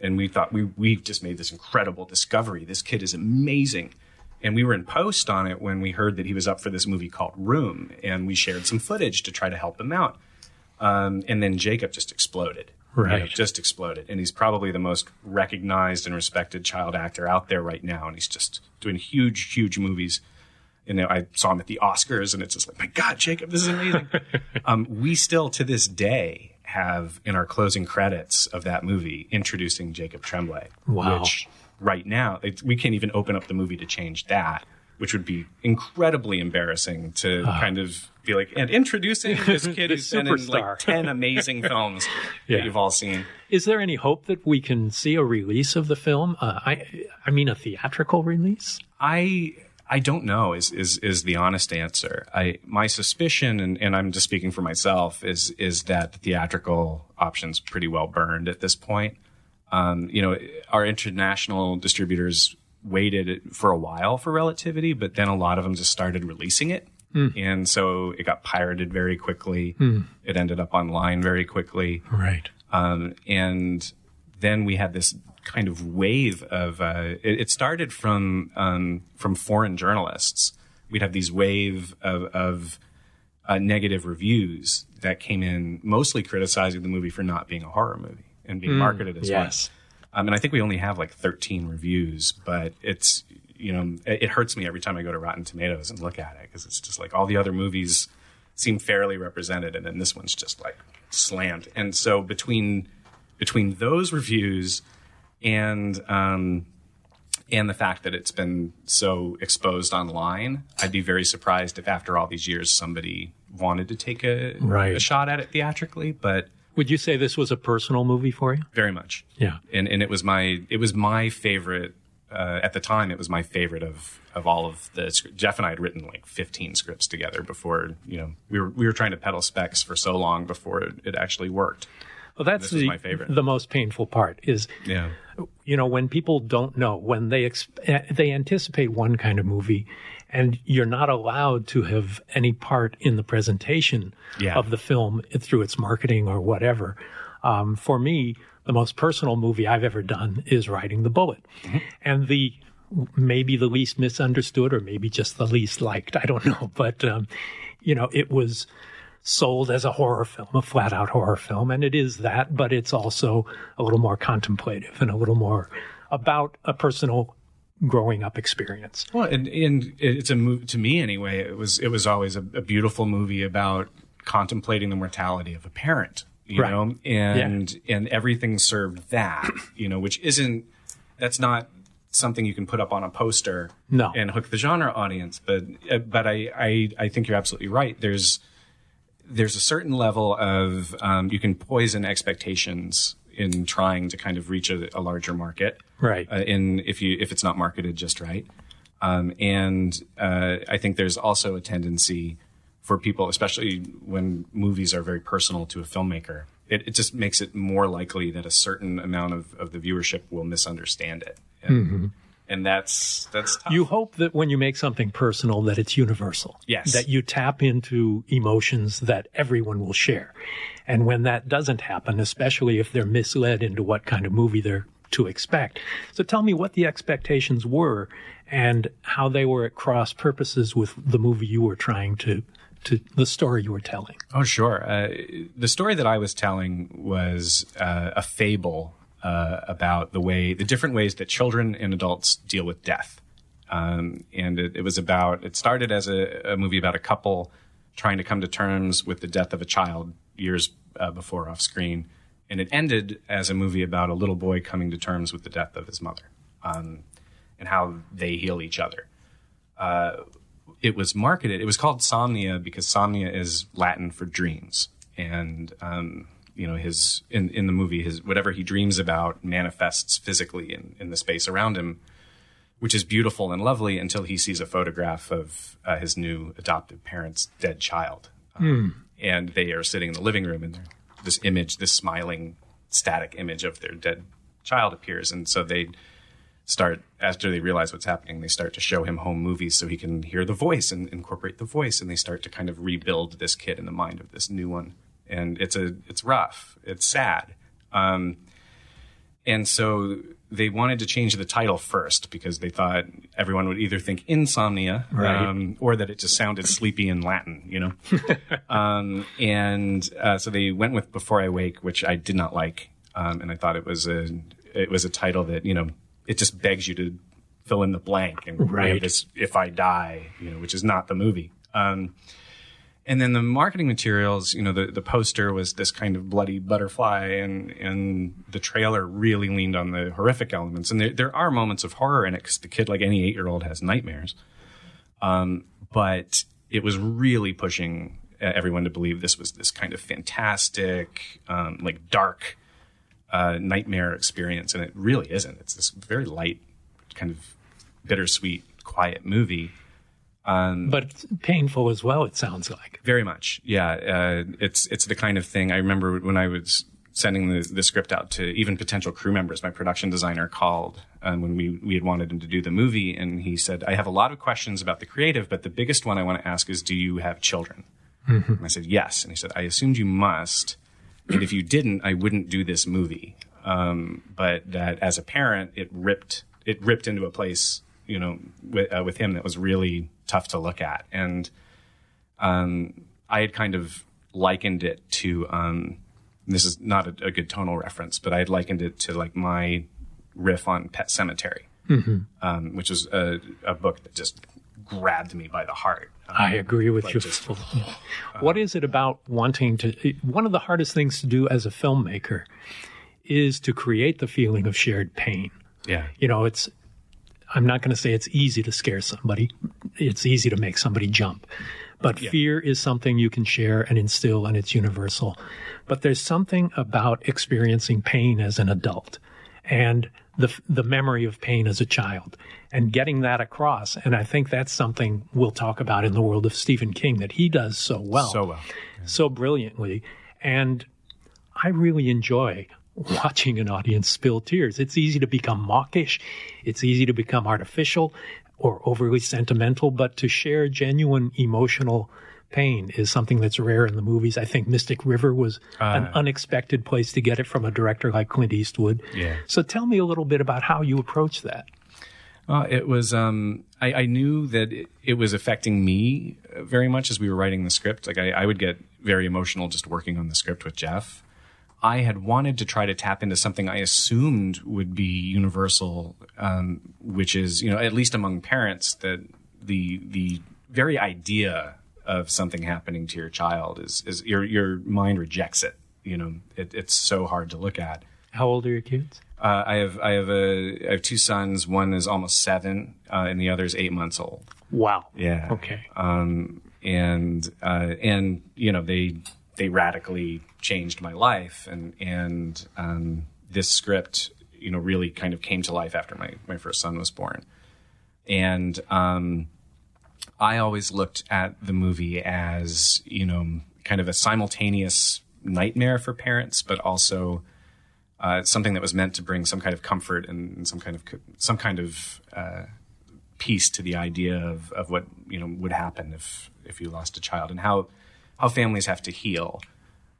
And we thought we, we just made this incredible discovery. This kid is amazing. And we were in post on it when we heard that he was up for this movie called Room, and we shared some footage to try to help him out. Um, and then Jacob just exploded. You know, Right. just exploded. And he's probably the most recognized and respected child actor out there right now. And he's just doing huge, huge movies. And I saw him at the Oscars, and it's just like, my God, Jacob, this is amazing. um, we still, to this day, have in our closing credits of that movie introducing Jacob Tremblay. Wow. Which right now, it, we can't even open up the movie to change that, which would be incredibly embarrassing to kind of be like, and introducing this kid The who's been in superstar. like 10 amazing films Yeah. that you've all seen. Is there any hope that we can see a release of the film? Uh, I, I mean, a theatrical release. I I don't know is is is the honest answer. I my suspicion and, and I'm just speaking for myself is is that the theatrical option's pretty well burned at this point. Um, you know, our international distributors waited for a while for Relativity, but then a lot of them just started releasing it. And so it got pirated very quickly. It ended up online very quickly. Right. Um, and then we had this kind of wave of uh, it, it started from um, from foreign journalists. We'd have these wave of, of uh, negative reviews that came in, mostly criticizing the movie for not being a horror movie and being marketed as yes. one. Um, and I think we only have like 13 reviews, but it's you know it, hurts me every time I go to Rotten Tomatoes and look at it because it's just like all the other movies seem fairly represented, and then this one's just like slammed. And so between between those reviews and um, and the fact that it's been so exposed online, I'd be very surprised if after all these years somebody wanted to take a, Right. a shot at it theatrically. But Would you say this was a personal movie for you? very much, Yeah. and and it was my it was my favorite uh, at the time. It was my favorite of of all of the Jeff and I had written like 15 scripts together before you know we were we were trying to peddle specs for so long before it, it actually worked. Well, that's the, my favorite. the most painful part is, Yeah. you know, when people don't know, when they ex- eh, they anticipate one kind of movie, and you're not allowed to have any part in the presentation Yeah. of the film through its marketing or whatever. Um, for me, the most personal movie I've ever done is Riding the Bullet, and the maybe the least misunderstood or maybe just the least liked. I don't know, but um, you know, it was sold as a horror film, a flat out horror film. And it is that, but it's also a little more contemplative and a little more about a personal growing up experience. Well, and, and it's a move to me anyway. It was it was always a, a beautiful movie about contemplating the mortality of a parent, you Right. know, and and everything served that, you know, which isn't that's not something you can put up on a poster No. and hook the genre audience. But uh, but I, I I think you're absolutely right. There's there's a certain level of um, you can poison expectations in trying to kind of reach a, a larger market Right. uh, in if you if it's not marketed just right. Um, and uh, I think there's also a tendency for people, especially when movies are very personal to a filmmaker, it, it just makes it more likely that a certain amount of, of the viewership will misunderstand it. And, mm-hmm. and that's that's tough. You hope that when you make something personal that it's universal. Yes. That you tap into emotions that everyone will share. And when that doesn't happen, especially if they're misled into what kind of movie they're to expect. So tell me what the expectations were and how they were at cross purposes with the movie you were trying to to the story you were telling. Oh, sure. Uh, the story that I was telling was uh, a fable uh, about the way, the different ways that children and adults deal with death. Um, and it, it was about, it started as a, a movie about a couple trying to come to terms with the death of a child years uh, before off screen. And it ended as a movie about a little boy coming to terms with the death of his mother um, and how they heal each other it was marketed. It was called Somnia because Somnia is Latin for dreams, and um, you know his in in the movie his whatever he dreams about manifests physically in in the space around him, which is beautiful and lovely until he sees a photograph of uh, his new adoptive parents' dead child, um, and they are sitting in the living room, and this image, this smiling, static image of their dead child appears, and so they start after they realize what's happening they start to show him home movies so he can hear the voice and incorporate the voice and they start to kind of rebuild this kid in the mind of this new one and it's a it's rough it's sad um, and so they wanted to change the title first because they thought everyone would either think insomnia Right. um, or that it just sounded sleepy in Latin, you know. um, and uh, so they went with Before I Wake, which I did not like, um, and I thought it was a it was a title that you know it just begs you to fill in the blank and Right. this if I die, you know, which is not the movie. Um, and then the marketing materials, you know, the, the poster was this kind of bloody butterfly, and and the trailer really leaned on the horrific elements. And there there are moments of horror in it because the kid, like any eight year old, has nightmares. Um, but it was really pushing uh, everyone to believe this was this kind of fantastic, um, like dark uh, nightmare experience, and it really isn't. It's this very light, kind of bittersweet, quiet movie. But painful as well, it sounds like. Very much, yeah. Uh, it's it's the kind of thing I remember when I was sending the, the script out to even potential crew members. My production designer called uh, when we we had wanted him to do the movie, and he said, "I have a lot of questions about the creative, but the biggest one I want to ask is, do you have children?" And I said, "Yes," and he said, "I assumed you must, and if you didn't, I wouldn't do this movie." Um, but that as a parent, it ripped it ripped into a place, you know, with, uh, with him that was really tough to look at, and um, I had kind of likened it to um, this is not a, a good tonal reference, but I had likened it to like my riff on Pet Sematary, um, which was a, a book that just grabbed me by the heart. Um, I agree with you. what is it about wanting to? One of the hardest things to do as a filmmaker is to create the feeling of shared pain. yeah, You know, it's, I'm not going to say it's easy to scare somebody. It's easy to make somebody jump. But fear is something you can share and instill, and it's universal. But there's something about experiencing pain as an adult and the, the memory of pain as a child and getting that across. And I think that's something we'll talk about in the world of Stephen King that he does so well so well. so brilliantly. And I really enjoy watching an audience spill tears. It's easy to become mawkish. It's easy to become artificial or overly sentimental, but to share genuine emotional pain is something that's rare in the movies. I think Mystic River was an unexpected place to get it from a director like Clint Eastwood. Yeah. So tell me a little bit about how you approach that. Well, it was. Um, I, I knew that it, it was affecting me uh, very much as we were writing the script. Like I, I would get very emotional just working on the script with Jeff. I had wanted to try to tap into something I assumed would be universal, um, which is you know at least among parents that the the very idea of something happening to your child is is your your mind rejects it. You know, it, it's so hard to look at. How old are your kids? Uh, I have I have a I have two sons. One is almost seven, uh, and the other is eight months old. Wow. Yeah. Okay. Um, and uh, and you know they they radically changed my life, and and um, this script you know really kind of came to life after my my first son was born, and um, I always looked at the movie as you know kind of a simultaneous nightmare for parents, but also uh, something that was meant to bring some kind of comfort and, some kind of some kind of uh, peace to the idea of, of what you know would happen if if you lost a child and how how families have to heal,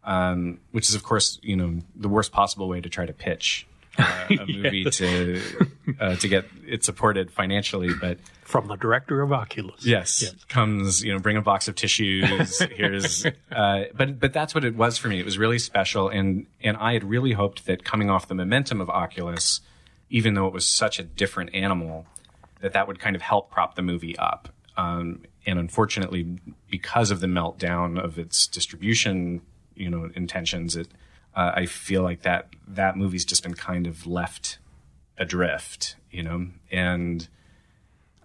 um, which is of course you know the worst possible way to try to pitch uh, a movie to uh, to get it supported financially, but From the director of Oculus. Yes, comes you know bring a box of tissues. Here's, uh, but but that's what it was for me. It was really special, and and I had really hoped that coming off the momentum of Oculus, even though it was such a different animal, that that would kind of help prop the movie up. Um, and unfortunately, because of the meltdown of its distribution, you know, intentions, it uh, I feel like that that movie's just been kind of left adrift, you know, and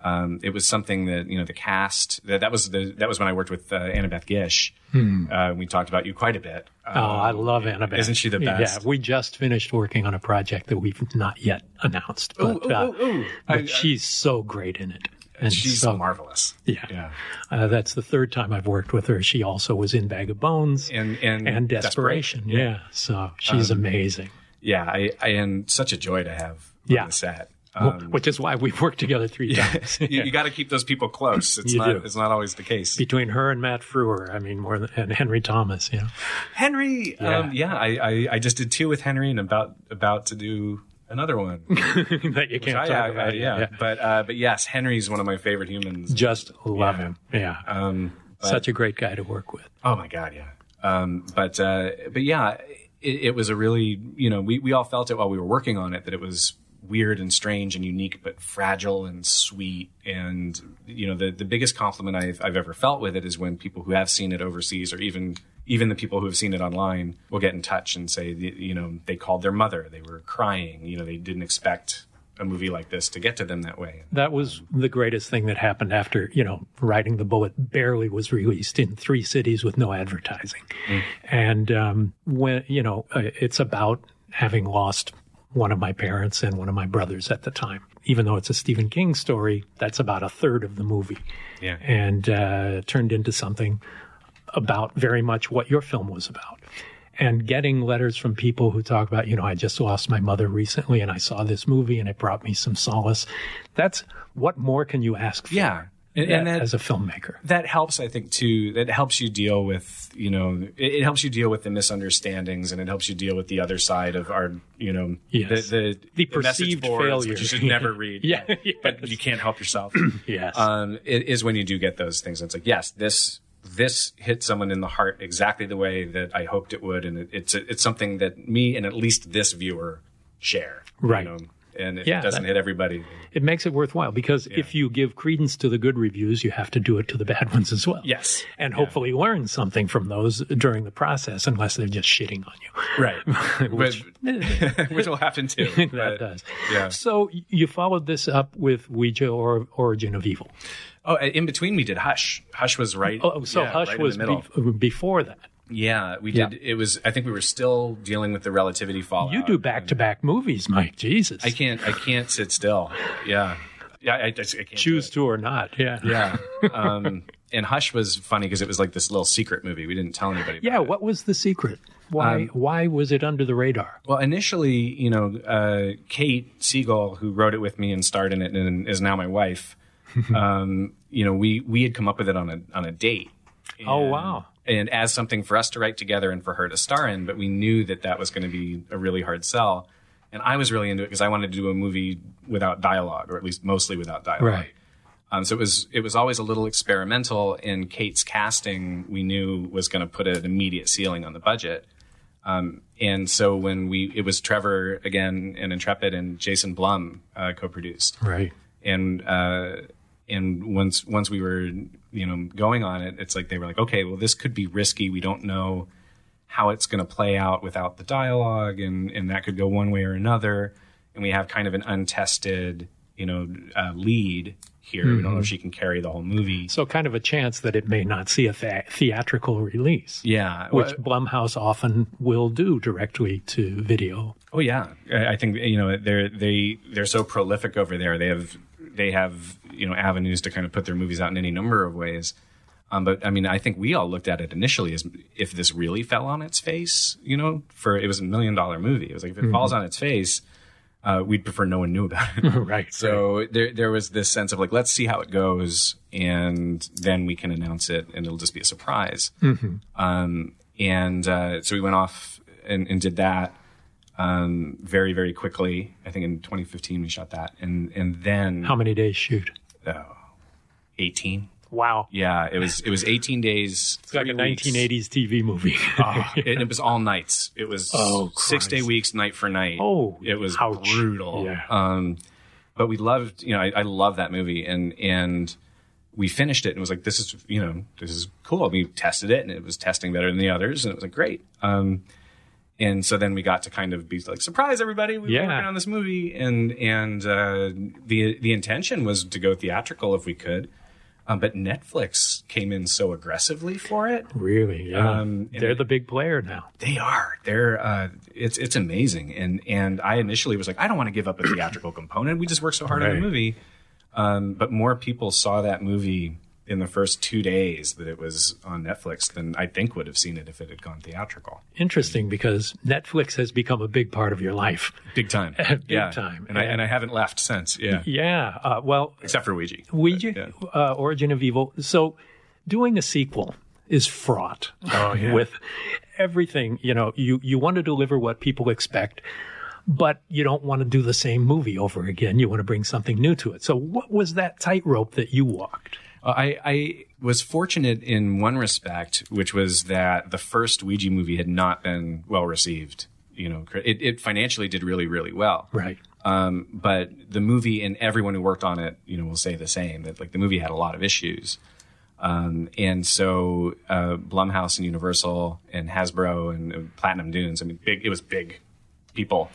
um, it was something that you know the cast that that was the that was when I worked with uh, Annabeth Gish. Uh, we talked about you quite a bit. Oh, I love Annabeth! Isn't she the best? Yeah, we just finished working on a project that we've not yet announced, but, uh, but I- she's so great in it. And She's so, marvelous. yeah. yeah, Uh, that's the third time I've worked with her. She also was in Bag of Bones and and, and Desperation. Yeah. So she's Um, amazing. yeah. I, I am such a joy to have Yeah. on the set. Um, Which is why we've worked together three times. you, you got to keep those people close. It's You not do. it's not always the case. Between her and Matt Frewer, I mean, more than and Henry Thomas, you know. Henry, Yeah. um, yeah, I, I I just did two with Henry and about about to do another one. that you can't I- talk I- about. I- yeah. but uh, but yes, Henry's one of my favorite humans. Just love Yeah. him. Yeah. Um, but- Such a great guy to work with. Oh my god, yeah. Um, but uh, but yeah, it, it was a really you know we we all felt it while we were working on it that it was weird and strange and unique, but fragile and sweet. And you know the the biggest compliment I've I've ever felt with it is when people who have seen it overseas or even even the people who have seen it online will get in touch and say you know they called their mother, they were crying, you know they didn't expect a movie like this to get to them that way. That was the greatest thing that happened after, you know, Riding the Bullet barely was released in three cities with no advertising. And um, when, you know, uh, it's about having lost one of my parents and one of my brothers at the time. Even though it's a Stephen King story, that's about a third of the movie. Yeah. And uh, turned into something about very much what your film was about. And getting letters from people who talk about, you know, I just lost my mother recently and I saw this movie and it brought me some solace. That's what more can you ask for? Yeah. And, and that, as a filmmaker. that helps i think too that helps you deal with you know it, it helps you deal with the misunderstandings and it helps you deal with the other side of our you know Yes. the the, The perceived boards, failure. which you should never read Yeah, but yes. you can't help yourself Yes. um it is when you do get those things it's like yes this this hit someone in the heart exactly the way that i hoped it would and it, it's it's something that me and at least this viewer share you Right. know? and if Yeah, it doesn't that- hit everybody it makes it worthwhile because if you give credence to the good reviews, you have to do it to the bad ones as well. Yes. And hopefully learn something from those during the process, unless they're just shitting on you. right which, which will happen too that but- does. yeah. So you followed this up with Ouija or Origin of Evil. Oh, in between we did Hush. Hush was right. Oh, so yeah, Hush right was middle. bef- before that. yeah, we Yeah. did. It was. I think we were still dealing with the relativity fallout. You do back to back movies, Mike. Jesus. I can't. I can't sit still. Yeah. Yeah. I, just, I can't choose to or not. Yeah. Yeah. um, and Hush was funny because it was like this little secret movie. We didn't tell anybody. About Yeah. it. What was the secret? Why? Um, why was it under the radar? Well, initially, you know, uh, Kate Siegel, who wrote it with me and starred in it, and is now my wife. um, you know, we we had come up with it on a on a date. Oh, wow. And as something for us to write together and for her to star in, but we knew that that was going to be a really hard sell. And I was really into it because I wanted to do a movie without dialogue, or at least mostly without dialogue. Right. Um, so it was it was always a little experimental. And Kate's casting, we knew was going to put an immediate ceiling on the budget. Um, and so when we it was Trevor again and Intrepid and Jason Blum uh, co-produced Right. and uh, and once once we were you know going on it, it's like they were like, okay, well this could be risky. We don't know how it's going to play out without the dialogue, and and that could go one way or another. And we have kind of an untested you know uh, lead here. We don't know if she can carry the whole movie. So kind of a chance that it may not see a the- theatrical release. Yeah, Which well, Blumhouse often will do directly to video. Oh yeah, I I think you know they're they they're so prolific over there. They have they have you know avenues to kind of put their movies out in any number of ways. Um, but I mean, I think we all looked at it initially as if this really fell on its face. You know, for it was a million dollar movie. It was like if it falls on its face, uh, we'd prefer no one knew about it. right. So there, there was this sense of like, let's see how it goes, and then we can announce it, and it'll just be a surprise. Um, and uh, so we went off and, and did that um, very, very quickly. I think in 2015 we shot that, and and then How many days shoot? Oh, 18. Wow. Yeah, it was it was 18 days. It's like a 1980s TV movie. it, it was all nights. It was Oh, six day weeks, night for night. Oh, it was ouch. brutal. Yeah. Um, but we loved, you know, I, I love that movie, and and we finished it, and it was like, this is, you know, this is cool. We tested it, and it was testing better than the others, and it was like great. Um, and so then we got to kind of be like, surprise everybody, we Yeah. were working on this movie, and and uh, the the intention was to go theatrical if we could. Um, but Netflix came in so aggressively for it really? Yeah. Um, They're the big player now. they are. They're uh, it's it's amazing. And and I initially was like, I don't want to give up a theatrical component. We just worked so hard on the movie. Um, but more people saw that movie in the first two days that it was on Netflix than I think would have seen it if it had gone theatrical. Interesting because Netflix has become a big part of your life. Big time. Big yeah. time. And I and I haven't left since. Yeah. Yeah. Uh, well, Except for Ouija. Ouija, Yeah. uh, Origin of Evil. So, doing a sequel is fraught Oh, yeah. with everything. You know, you you want to deliver what people expect, but you don't want to do the same movie over again. You want to bring something new to it. So what was that tightrope that you walked? I, I was fortunate in one respect, which was that the first Ouija movie had not been well received. You know, it, it financially did really, really well. Right. Um, but the movie and everyone who worked on it, you know, will say the same that like the movie had a lot of issues. Um, and so uh, Blumhouse and Universal and Hasbro and uh, Platinum Dunes, I mean, big, it was big people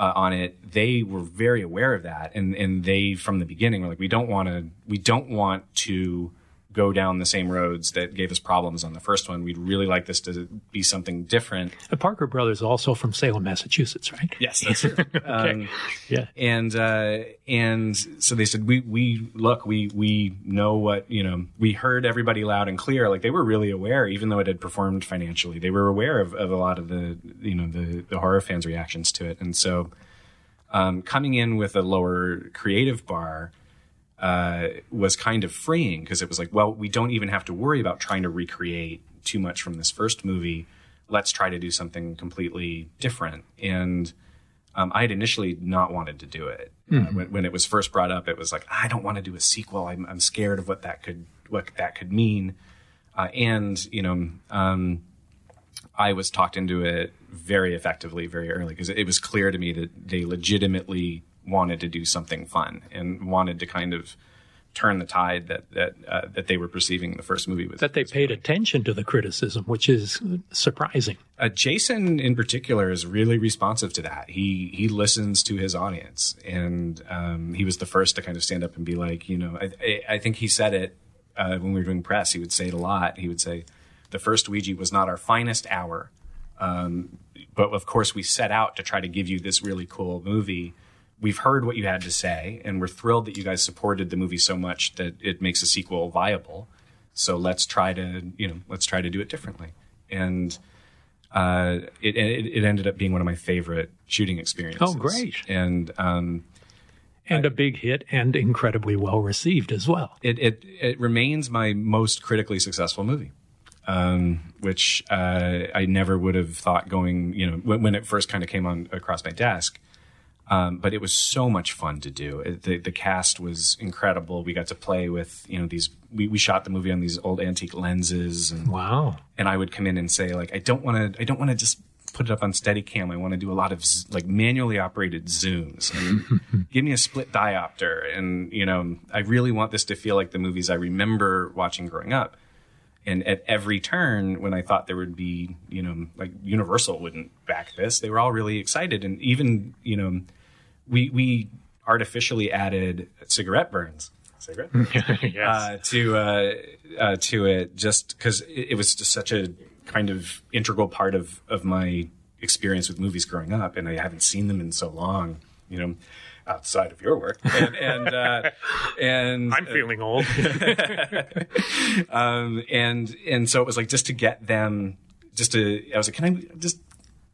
uh, on it. They were very aware of that, and and they from the beginning were like, we don't want to, we don't want to go down the same roads that gave us problems on the first one. We'd really like this to be something different. The Parker brothers also from Salem, Massachusetts, right? Yes, that's true. okay. um, yeah. And uh, and so they said, we we look, we we know what you know. We heard everybody loud and clear. Like they were really aware, even though it had performed financially, they were aware of, of a lot of the you know the the horror fans' reactions to it. And so um, coming in with a lower creative bar uh, was kind of freeing because it was like, well, we don't even have to worry about trying to recreate too much from this first movie. Let's try to do something completely different. And um, I had initially not wanted to do it. Mm-hmm. Uh, when, when, it was first brought up, it was like, I don't want to do a sequel. I'm, I'm scared of what that could what that could mean. Uh, and you know, um, I was talked into it very effectively very early because it was clear to me that they legitimately wanted to do something fun and wanted to kind of turn the tide that that uh, that they were perceiving the first movie with. that they paid attention to the criticism, which is surprising. Uh, Jason, in particular, is really responsive to that. He he listens to his audience, and um, he was the first to kind of stand up and be like, you know, I, I think he said it uh, when we were doing press. He would say it a lot. He would say, "The first Ouija was not our finest hour." Um, but of course, we set out to try to give you this really cool movie we've heard what you had to say, and we're thrilled that you guys supported the movie so much that it makes a sequel viable. So let's try to, you know, let's try to do it differently. And uh, it, it, it ended up being one of my favorite shooting experiences. Oh, great! And um, and I, a big hit, and incredibly well received as well. It it it remains my most critically successful movie. Um, which uh, I never would have thought going, you know, when, when it first kind of came on across my desk. Um, but it was so much fun to do. It, the, the cast was incredible. We got to play with, you know, these, we, we shot the movie on these old antique lenses. And, wow. And I would come in and say, like, I don't want to, I don't want to just put it up on Steadicam. I want to do a lot of like manually operated zooms give me a split diopter. And, you know, I really want this to feel like the movies I remember watching growing up. And at every turn, when I thought there would be, you know, like Universal wouldn't back this, they were all really excited. And even, you know, we we artificially added cigarette burns, cigarette burns yes. uh, to uh, uh, to it just because it, it, was just such a kind of integral part of of my experience with movies growing up, and I haven't seen them in so long. You know, outside of your work, and and, uh, and I'm feeling old. um, and and so it was like just to get them, just to I was like, can I just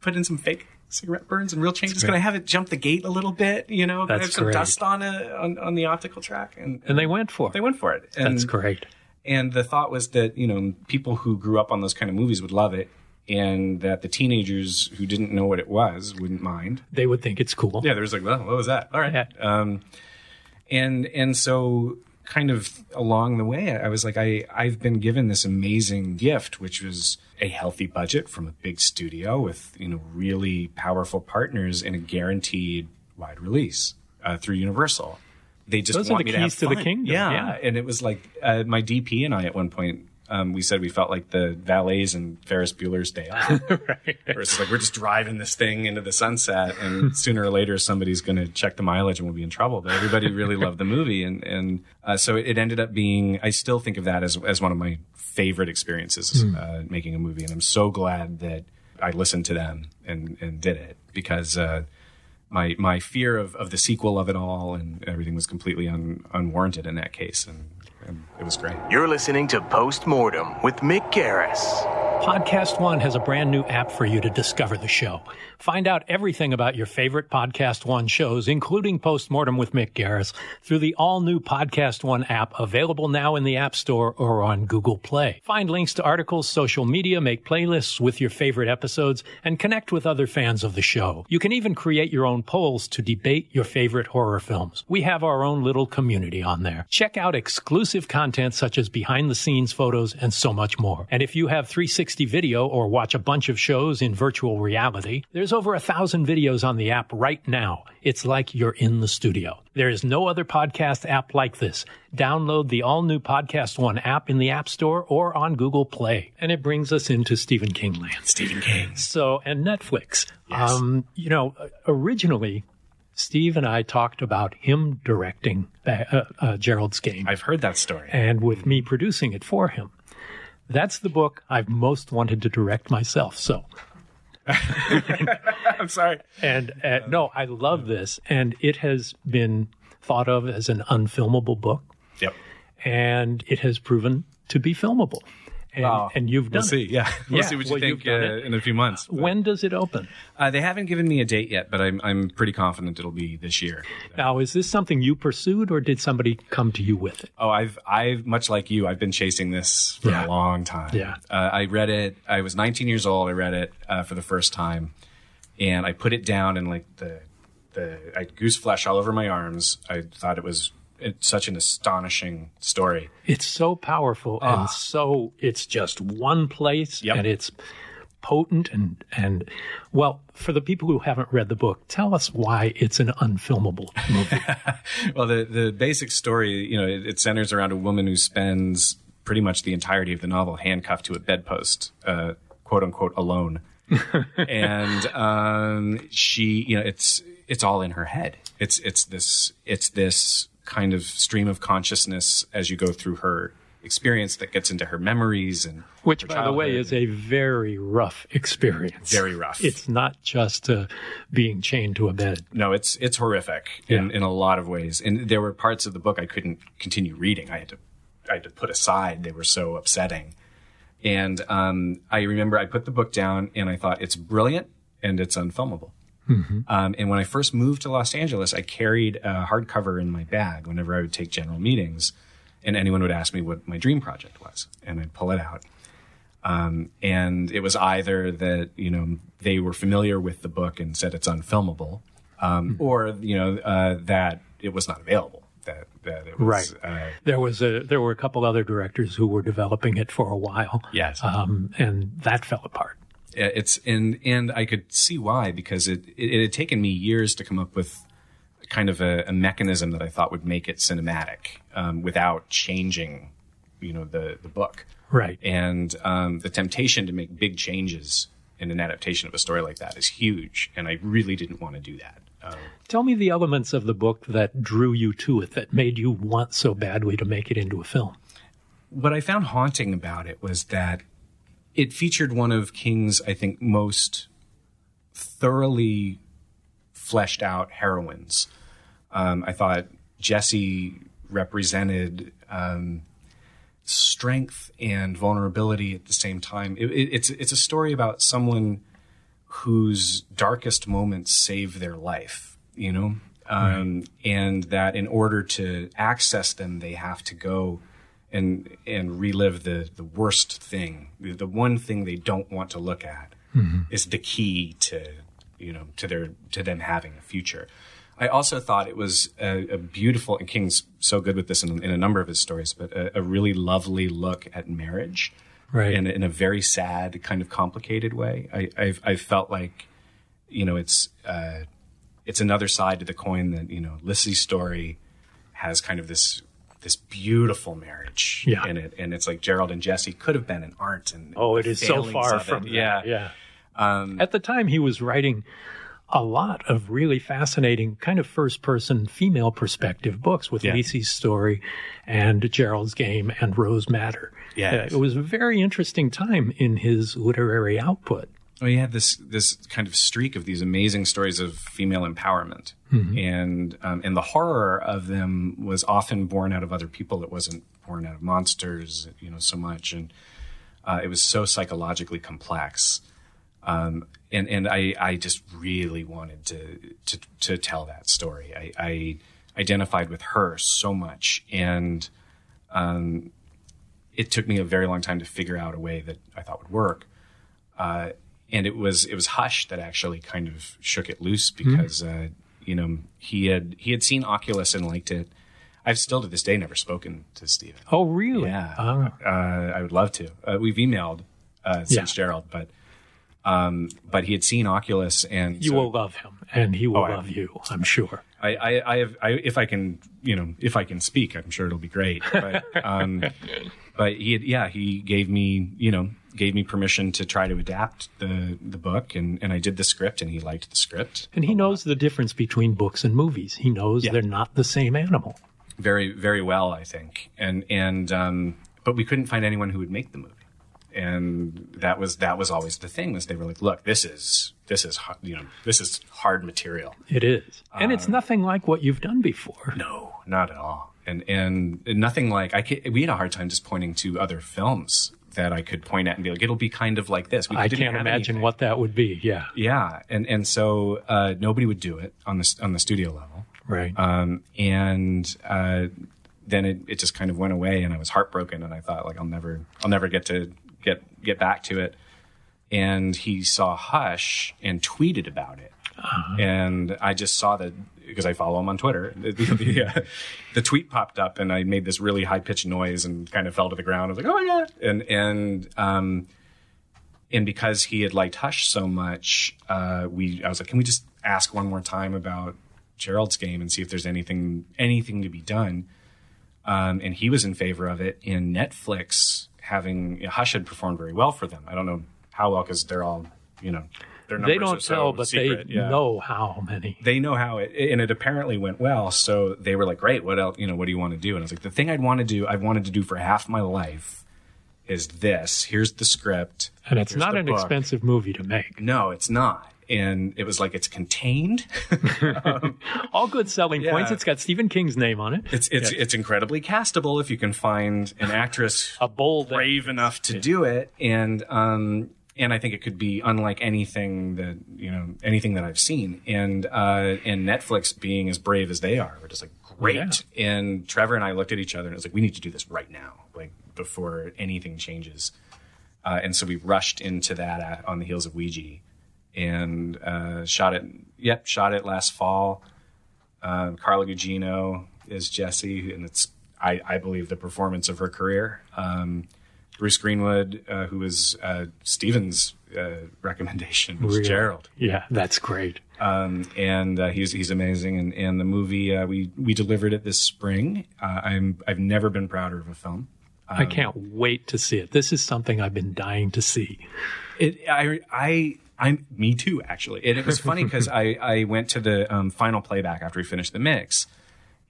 put in some fake cigarette burns and reel changes. Can I have it jump the gate a little bit? You know, That's have some great. dust on it on, on the optical track, and, and, they went for it. They went for it. And, That's great. And the thought was that you know people who grew up on those kind of movies would love it, and that the teenagers who didn't know what it was wouldn't mind. They would think it's cool. Yeah, there's like, well, what was that? All right. Yeah. Um, and and so kind of along the way, I was like, I, I've been given this amazing gift, which was a healthy budget from a big studio with, you know, really powerful partners and a guaranteed wide release uh, through Universal. They just Those want me to have to fun. the kingdom. Yeah. yeah. And it was like uh, my DP and I at one point um, we said we felt like the valets in Ferris Bueller's Day Off. right. Where it's like we're just driving this thing into the sunset, and sooner or later somebody's going to check the mileage and we'll be in trouble. But everybody really loved the movie, and and uh, so it ended up being. I still think of that as as one of my favorite experiences mm. uh, making a movie, and I'm so glad that I listened to them and and did it because. Uh, my my fear of, of the sequel of it all and everything was completely un, unwarranted in that case, and, and it was great. You're listening to Postmortem with Mick Garris. Podcast One has a brand new app for you to discover the show. Find out everything about your favorite Podcast One shows, including Postmortem with Mick Garris, through the all new Podcast One app available now in the App Store or on Google Play. Find links to articles, social media, make playlists with your favorite episodes, and connect with other fans of the show. You can even create your own polls to debate your favorite horror films. We have our own little community on there. Check out exclusive content such as behind the scenes photos and so much more. And if you have 360 video or watch a bunch of shows in virtual reality, there's over a thousand videos on the app right now. It's like you're in the studio. There is no other podcast app like this. Download the all new Podcast One app in the App Store or on Google Play. And it brings us into Stephen King land. Stephen King. So, and Netflix. Um, you know, originally, Steve and I talked about him directing uh, uh, Gerald's Game I've heard that story. and with me producing it for him. That's the book I've most wanted to direct myself. So, I'm sorry. and uh, no, I love this. And it has been thought of as an unfilmable book, Yep. and it has proven to be filmable. And, Wow. and you've done We'll see. it. Yeah. We'll Yeah, see what you well, think uh, in a few months. When does it open? Uh, they haven't given me a date yet, but I'm I'm pretty confident it'll be this year. Now, is this something you pursued, or did somebody come to you with it? Oh, I've I've much like you. I've been chasing this for Yeah. a long time. Yeah. Uh, I read it. I was 19 years old. I read it uh, for the first time, and I put it down and like the the I had goose flesh all over my arms. I thought it was it's such an astonishing story. It's so powerful and so it's just one place Yep. and it's potent and and well for the people who haven't read the book tell us why it's an unfilmable movie Well, the the basic story, you know, it, it centers around a woman who spends pretty much the entirety of the novel handcuffed to a bedpost, uh, quote unquote, alone. and um, she, you know, it's it's all in her head. It's it's this it's this kind of stream of consciousness as you go through her experience that gets into her memories and which by the way is a very rough experience Very rough. it's not just uh, being chained to a bed no, it's it's horrific in, Yeah. in a lot of ways. And there were parts of the book I couldn't continue reading. I had to I had to put aside. They were so upsetting. And um, I remember I put the book down and I thought it's brilliant and it's unfilmable. Um, and when I first moved to Los Angeles, I carried a hardcover in my bag whenever I would take general meetings, and anyone would ask me what my dream project was, and I'd pull it out. Um, and it was either that you know they were familiar with the book and said it's unfilmable, um, or you know uh, that it was not available. That that it was Right. Uh, there was a there were a couple other directors who were developing it for a while yes. um, and that fell apart it's and and I could see why because it, it it had taken me years to come up with kind of a, a mechanism that I thought would make it cinematic um, without changing, you know, the the book. right And um, the temptation to make big changes in an adaptation of a story like that is huge, and I really didn't want to do that. Um, Tell me the elements of the book that drew you to it, that made you want so badly to make it into a film. what I found haunting about it was that it featured one of King's, I think, most thoroughly fleshed out heroines. Um, I thought Jessie represented um, strength and vulnerability at the same time. It, it, it's it's a story about someone whose darkest moments save their life. You know. Um, and that in order to access them, they have to go and and relive the the worst thing, the, the one thing they don't want to look at, is the key to you know to their to them having a future. I also thought it was a, a beautiful, and King's so good with this in, in a number of his stories, but a, a really lovely look at marriage, Right. In, in a very sad, kind of complicated way. I I've, I felt like, you know, it's uh, it's another side to the coin that you know Lisey's story has kind of this this beautiful marriage Yeah. in it, and it's like Gerald and Jessie could have been an art and Oh, it is so far of it. from yeah yeah. At the time, he was writing a lot of really fascinating, kind of first-person female perspective books with Yeah. Lisey's story and Gerald's Game and Rose Madder. Yes. Uh, it was a very interesting time in his literary output. Well, he had this this kind of streak of these amazing stories of female empowerment, and um, and the horror of them was often born out of other people. It wasn't born out of monsters, you know, so much. And Uh, it was so psychologically complex, um, and and I I just really wanted to to to tell that story. I, I identified with her so much, and um, it took me a very long time to figure out a way that I thought would work. Uh, and it was it was Hush that actually kind of shook it loose because uh, you know he had he had seen Oculus and liked it. I've still to this day never spoken to Stephen. Oh, really? Yeah, Ah. uh, I would love to. Uh, we've emailed uh, since Yeah. Gerald, but um, but he had seen Oculus, and you so will love him, and he will Oh, I- love you. I'm sure. I, I, I have, I, if I can, you know, if I can speak, I'm sure it'll be great. But, um, but he, had, yeah, he gave me, you know, gave me permission to try to adapt the the book, and and I did the script, and he liked the script And he knows the difference between books and movies. He knows Yeah. they're not the same animal. very, very well, I think. And and um, but we couldn't find anyone who would make the movie, and that was that was always the thing. Was they were like, look, this is this is you know this is hard material. It is, and it's nothing like what you've done before. No, not at all. And and nothing like I we had a hard time just pointing to other films that I could point at and be like, it'll be kind of like this. We I can't imagine anything. what that would be. Yeah, Yeah, and and so uh, nobody would do it on the on the studio level. right. Um, and uh, then it, it just kind of went away, and I was heartbroken, and I thought like I'll never I'll never get to get get back to it. And he saw Hush and tweeted about it, and I just saw that because I follow him on Twitter. The, the, the, uh, the tweet popped up, and I made this really high pitched noise and kind of fell to the ground. I was like, "Oh my god!" And and um, and because he had liked Hush so much, uh, we I was like, can we just ask one more time about Gerald's game and see if there's anything anything to be done? Um, and he was in favor of it. And Netflix having Hush had performed very well for them. I don't know how well because they're all you know their they don't so tell, but secret. they Yeah. know how many. They know how it, and it apparently went well. So they were like, "Great, what else? You know, what do you want to do?" And I was like, "The thing I'd want to do, I've wanted to do for half my life, is this. Here's the script, And it's not an book. expensive movie to make. No, it's not. And it was like it's contained. All good selling Yeah. points. It's got Stephen King's name on it. It's it's it's incredibly castable if you can find an actress A bold brave enough to do it. And um and I think it could be unlike anything that you know anything that I've seen. And uh and Netflix being as brave as they are, we're just like great. And Trevor and I looked at each other and it was like we need to do this right now, like before anything changes. Uh, and so we rushed into that at, on the heels of Ouija and uh, shot it. Yep, shot it last fall. Uh, Carla Gugino is Jessie, and it's I, I believe the performance of her career. Um, Bruce Greenwood, uh, who was uh, Stephen's uh, recommendation, was Really? Gerald, Yeah, that's great. um, and uh, he's he's amazing. And, and the movie uh, we we delivered it this spring. Uh, I'm I've never been prouder of a film. I can't wait to see it. This is something I've been dying to see. It, I, I, I'm me too, actually. And it was funny because I, I went to the um, final playback after we finished the mix,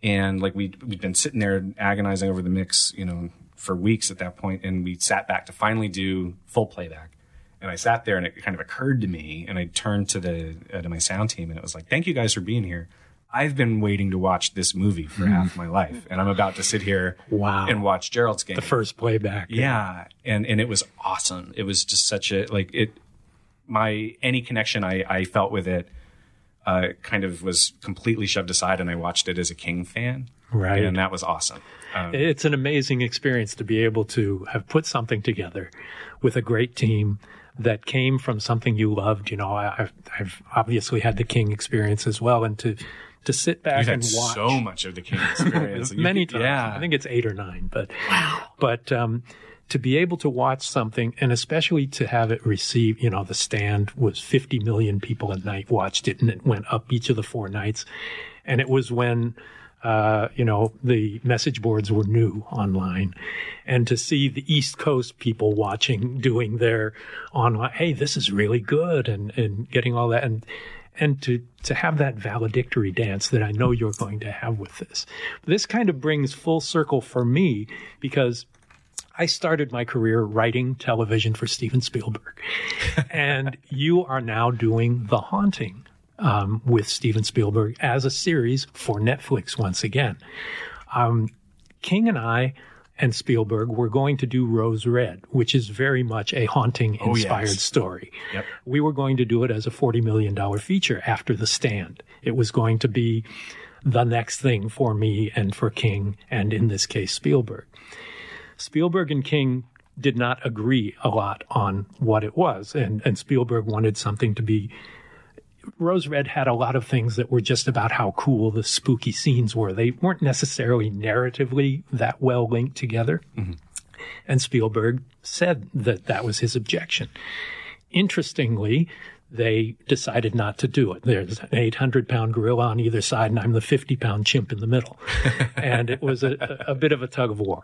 and like we we'd been sitting there agonizing over the mix, you know, for weeks at that point, and we sat back to finally do full playback. And I sat there, and it kind of occurred to me, and I turned to the uh, to my sound team, and it was like, "Thank you guys for being here." I've been waiting to watch this movie for half my life, and I'm about to sit here Wow. and watch Gerald's game. The first playback. Yeah, and and it was awesome. It was just such a like it. My any connection I I felt with it, uh, kind of was completely shoved aside, and I watched it as a King fan, Right. And that was awesome. Um, It's an amazing experience to be able to have put something together with a great team that came from something you loved. You know, I, I've, I've obviously had the King experience as well, and to to sit back You've and had watch so much of the King experience. Many times. Yeah, I think it's eight or nine, but wow. but um, to be able to watch something, and especially to have it receive, you know, the stand was 50 million people a night watched it, and it went up each of the four nights, and it was when. Uh, you know, the message boards were new online and to see the East Coast people watching, doing their online, Hey, this is really good and, and getting all that. And, and to, to have that valedictory dance that I know you're going to have with this. This kind of brings full circle for me because I started my career writing television for Steven Spielberg. and you are now doing The Haunting um, with Steven Spielberg as a series for Netflix once again. Um, King and I and Spielberg were going to do Rose Red, which is very much a haunting inspired Oh, yes. story. Yep. We were going to do it as a $40 million feature after The Stand. It was going to be the next thing for me and for King, and in this case, Spielberg. Spielberg and King did not agree a lot on what it was, and, and Spielberg wanted something to be. Rose Red had a lot of things that were just about how cool the spooky scenes were. They weren't necessarily narratively that well linked together. And Spielberg said that that was his objection. Interestingly, they decided not to do it. There's an 800 pound gorilla on either side, and I'm the 50 pound chimp in the middle. and it was a, a bit of a tug of war.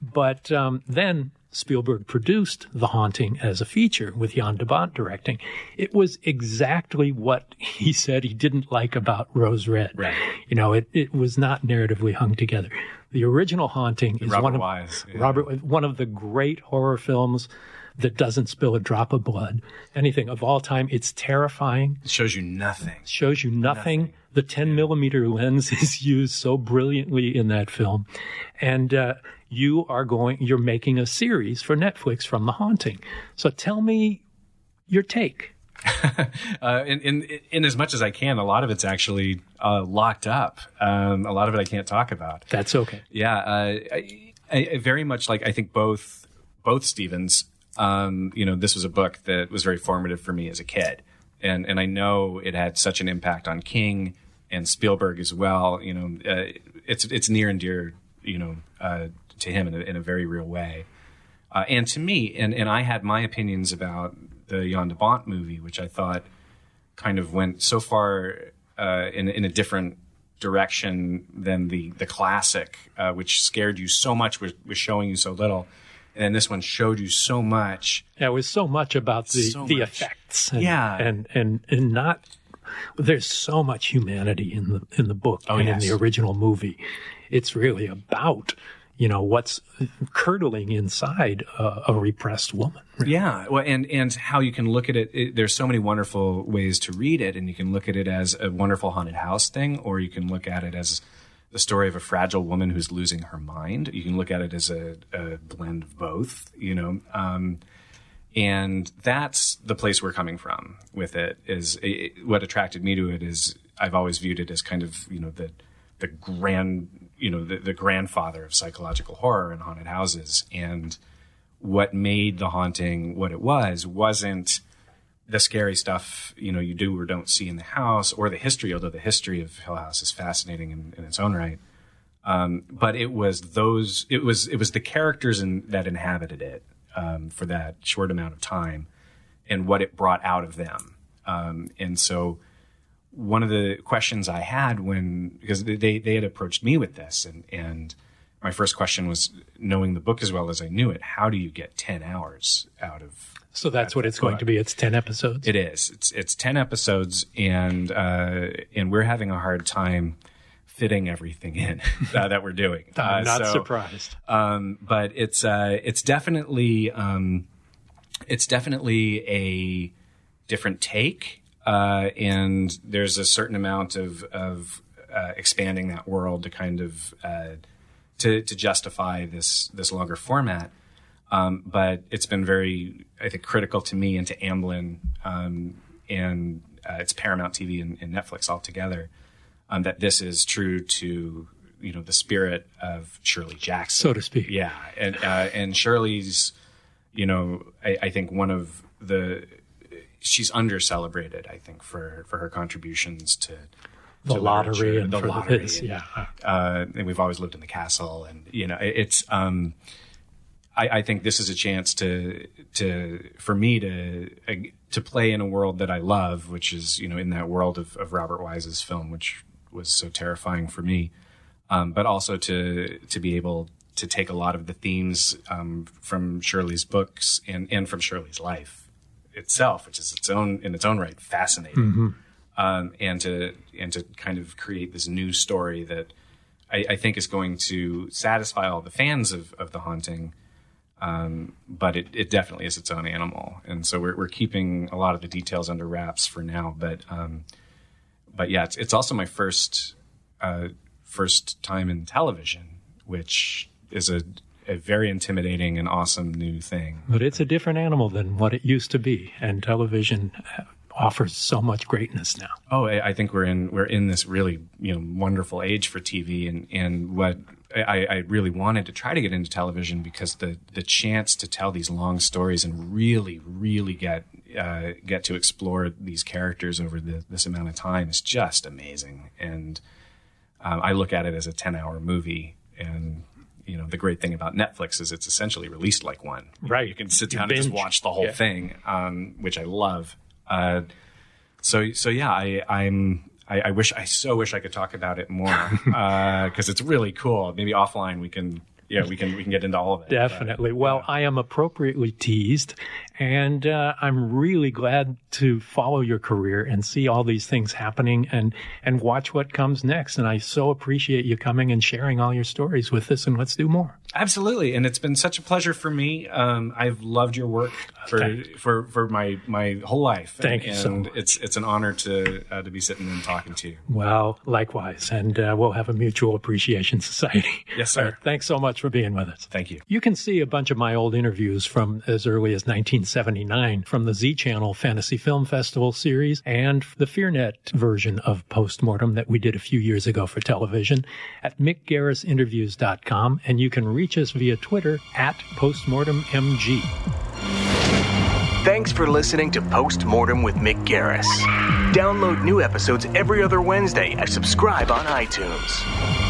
But um, then Spielberg produced The Haunting as a feature with Jan de Bont directing. It was exactly what he said he didn't like about Rose Red. Right. You know, it, it was not narratively hung together. The original Haunting is Robert one of Wise, yeah. Robert one of the great horror films that doesn't spill a drop of blood. Anything of all time. It's terrifying It shows you nothing. shows you nothing. The 10 millimeter lens is used so brilliantly in that film. And, uh, you are going, you're making a series for Netflix from The Haunting. So tell me your take. Uh, in, in in as much as I can, a lot of it's actually uh, locked up. Um, a lot of it I can't talk about. That's okay. Yeah, uh, I, I, I very much like. I think both both Stevens. Um, you know, this was a book that was very formative for me as a kid, and and I know it had such an impact on King and Spielberg as well. You know, uh, it's it's near and dear. You know, uh, to him in a, in a very real way, uh, and to me. And and I had my opinions about the Jan de Bont movie, which I thought kind of went so far uh, in in a different direction than the the classic, uh, which scared you so much, was, was showing you so little, and then this one showed you so much. Yeah, it was so much about the, So the much. effects. And, Yeah. And, and, and not, there's so much humanity in the, in the book and Oh, yes. in the original movie. It's really about, you know, what's curdling inside a, a repressed woman. Yeah, well, and and how you can look at it, it. There's so many wonderful ways to read it, and you can look at it as a wonderful haunted house thing, or you can look at it as the story of a fragile woman who's losing her mind. You can look at it as a, a blend of both. You know. Um, and that's the place we're coming from with it is it, what attracted me to it is I've always viewed it as kind of you know the the grand you know the, the grandfather of psychological horror and haunted houses. And what made the haunting what it was wasn't the scary stuff you know you do or don't see in the house or the history although the history of Hill House is fascinating in, in its own right. Um, but it was those it was it was the characters in, that inhabited it um, for that short amount of time and what it brought out of them. Um, and so one of the questions I had when because they they had approached me with this and and my first question was knowing the book as well as I knew it how do you get 10 hours out of So that's what it's going to be. It's 10 episodes. it is it's it's 10 episodes and uh and we're having a hard time fitting everything in uh, that we're doing I'm Uh, not so- surprised. um, but it's uh, it's definitely um, it's definitely a different take, uh, and there's a certain amount of of uh, expanding that world to kind of uh, to to justify this this longer format. Um, but it's been very, I think, critical to me and to Amblin um, and uh, it's Paramount TV and, and Netflix all together um, that this is true to you know the spirit of Shirley Jackson So to speak. yeah, and uh, and Shirley's, you know, I, I think one of the she's under celebrated. I think for for her contributions to The to lottery and the lottery, yeah. Uh, and we've always lived in the castle, and you know, it's. Um, I, I think this is a chance to to for me to to play in a world that I love, which is you know in that world of, of Robert Wise's film, which was so terrifying for me um, but also to to be able to take a lot of the themes um, from Shirley's books and and from Shirley's life itself, which is its own in its own right fascinating, um, and to and to kind of create this new story that I, I think is going to satisfy all the fans of of the haunting. Um, but it, it definitely is its own animal, and so we're, we're keeping a lot of the details under wraps for now. But um, but yeah, it's, it's also my first uh, first time in television, which is a a very intimidating and awesome new thing. But it's a different animal than what it used to be, and television uh, offers so much greatness now. Oh, I think we're in we're in this really you know wonderful age for TV, and and what I, I, really wanted to try to get into television because the the chance to tell these long stories and really really get uh, get to explore these characters over the, this amount of time is just amazing. And um, I look at it as a ten hour movie, and you know the great thing about Netflix is it's essentially released like one. Right, you can sit down and just watch the whole yeah. thing, um, which I love. Uh, so so yeah, I, I'm I, I, wish I so wish I could talk about it more because uh, it's really cool. Maybe offline we can yeah we can we can get into all of it. Definitely. But, well, yeah. I am appropriately teased, and uh, I'm really glad to follow your career and see all these things happening and and watch what comes next. And I so appreciate you coming and sharing all your stories with us. And let's do more. Absolutely, and it's been such a pleasure for me. Um, I've loved your work for for for my my whole life. Thank and, you so much. It's it's an honor to uh, to be sitting and talking to you. Well, likewise, and uh, we'll have a mutual appreciation society. Yes, sir. thanks so much for being with us. Thank you. You can see a bunch of my old interviews from as early as 1979 from the Z Channel Fantasy Film Festival series and the FearNet version of Postmortem that we did a few years ago for television at mickgarrisinterviews.com, and you can reach us via Twitter at PostmortemMG. Thanks for listening to Postmortem with Mick Garris. Download new episodes every other Wednesday and subscribe on iTunes.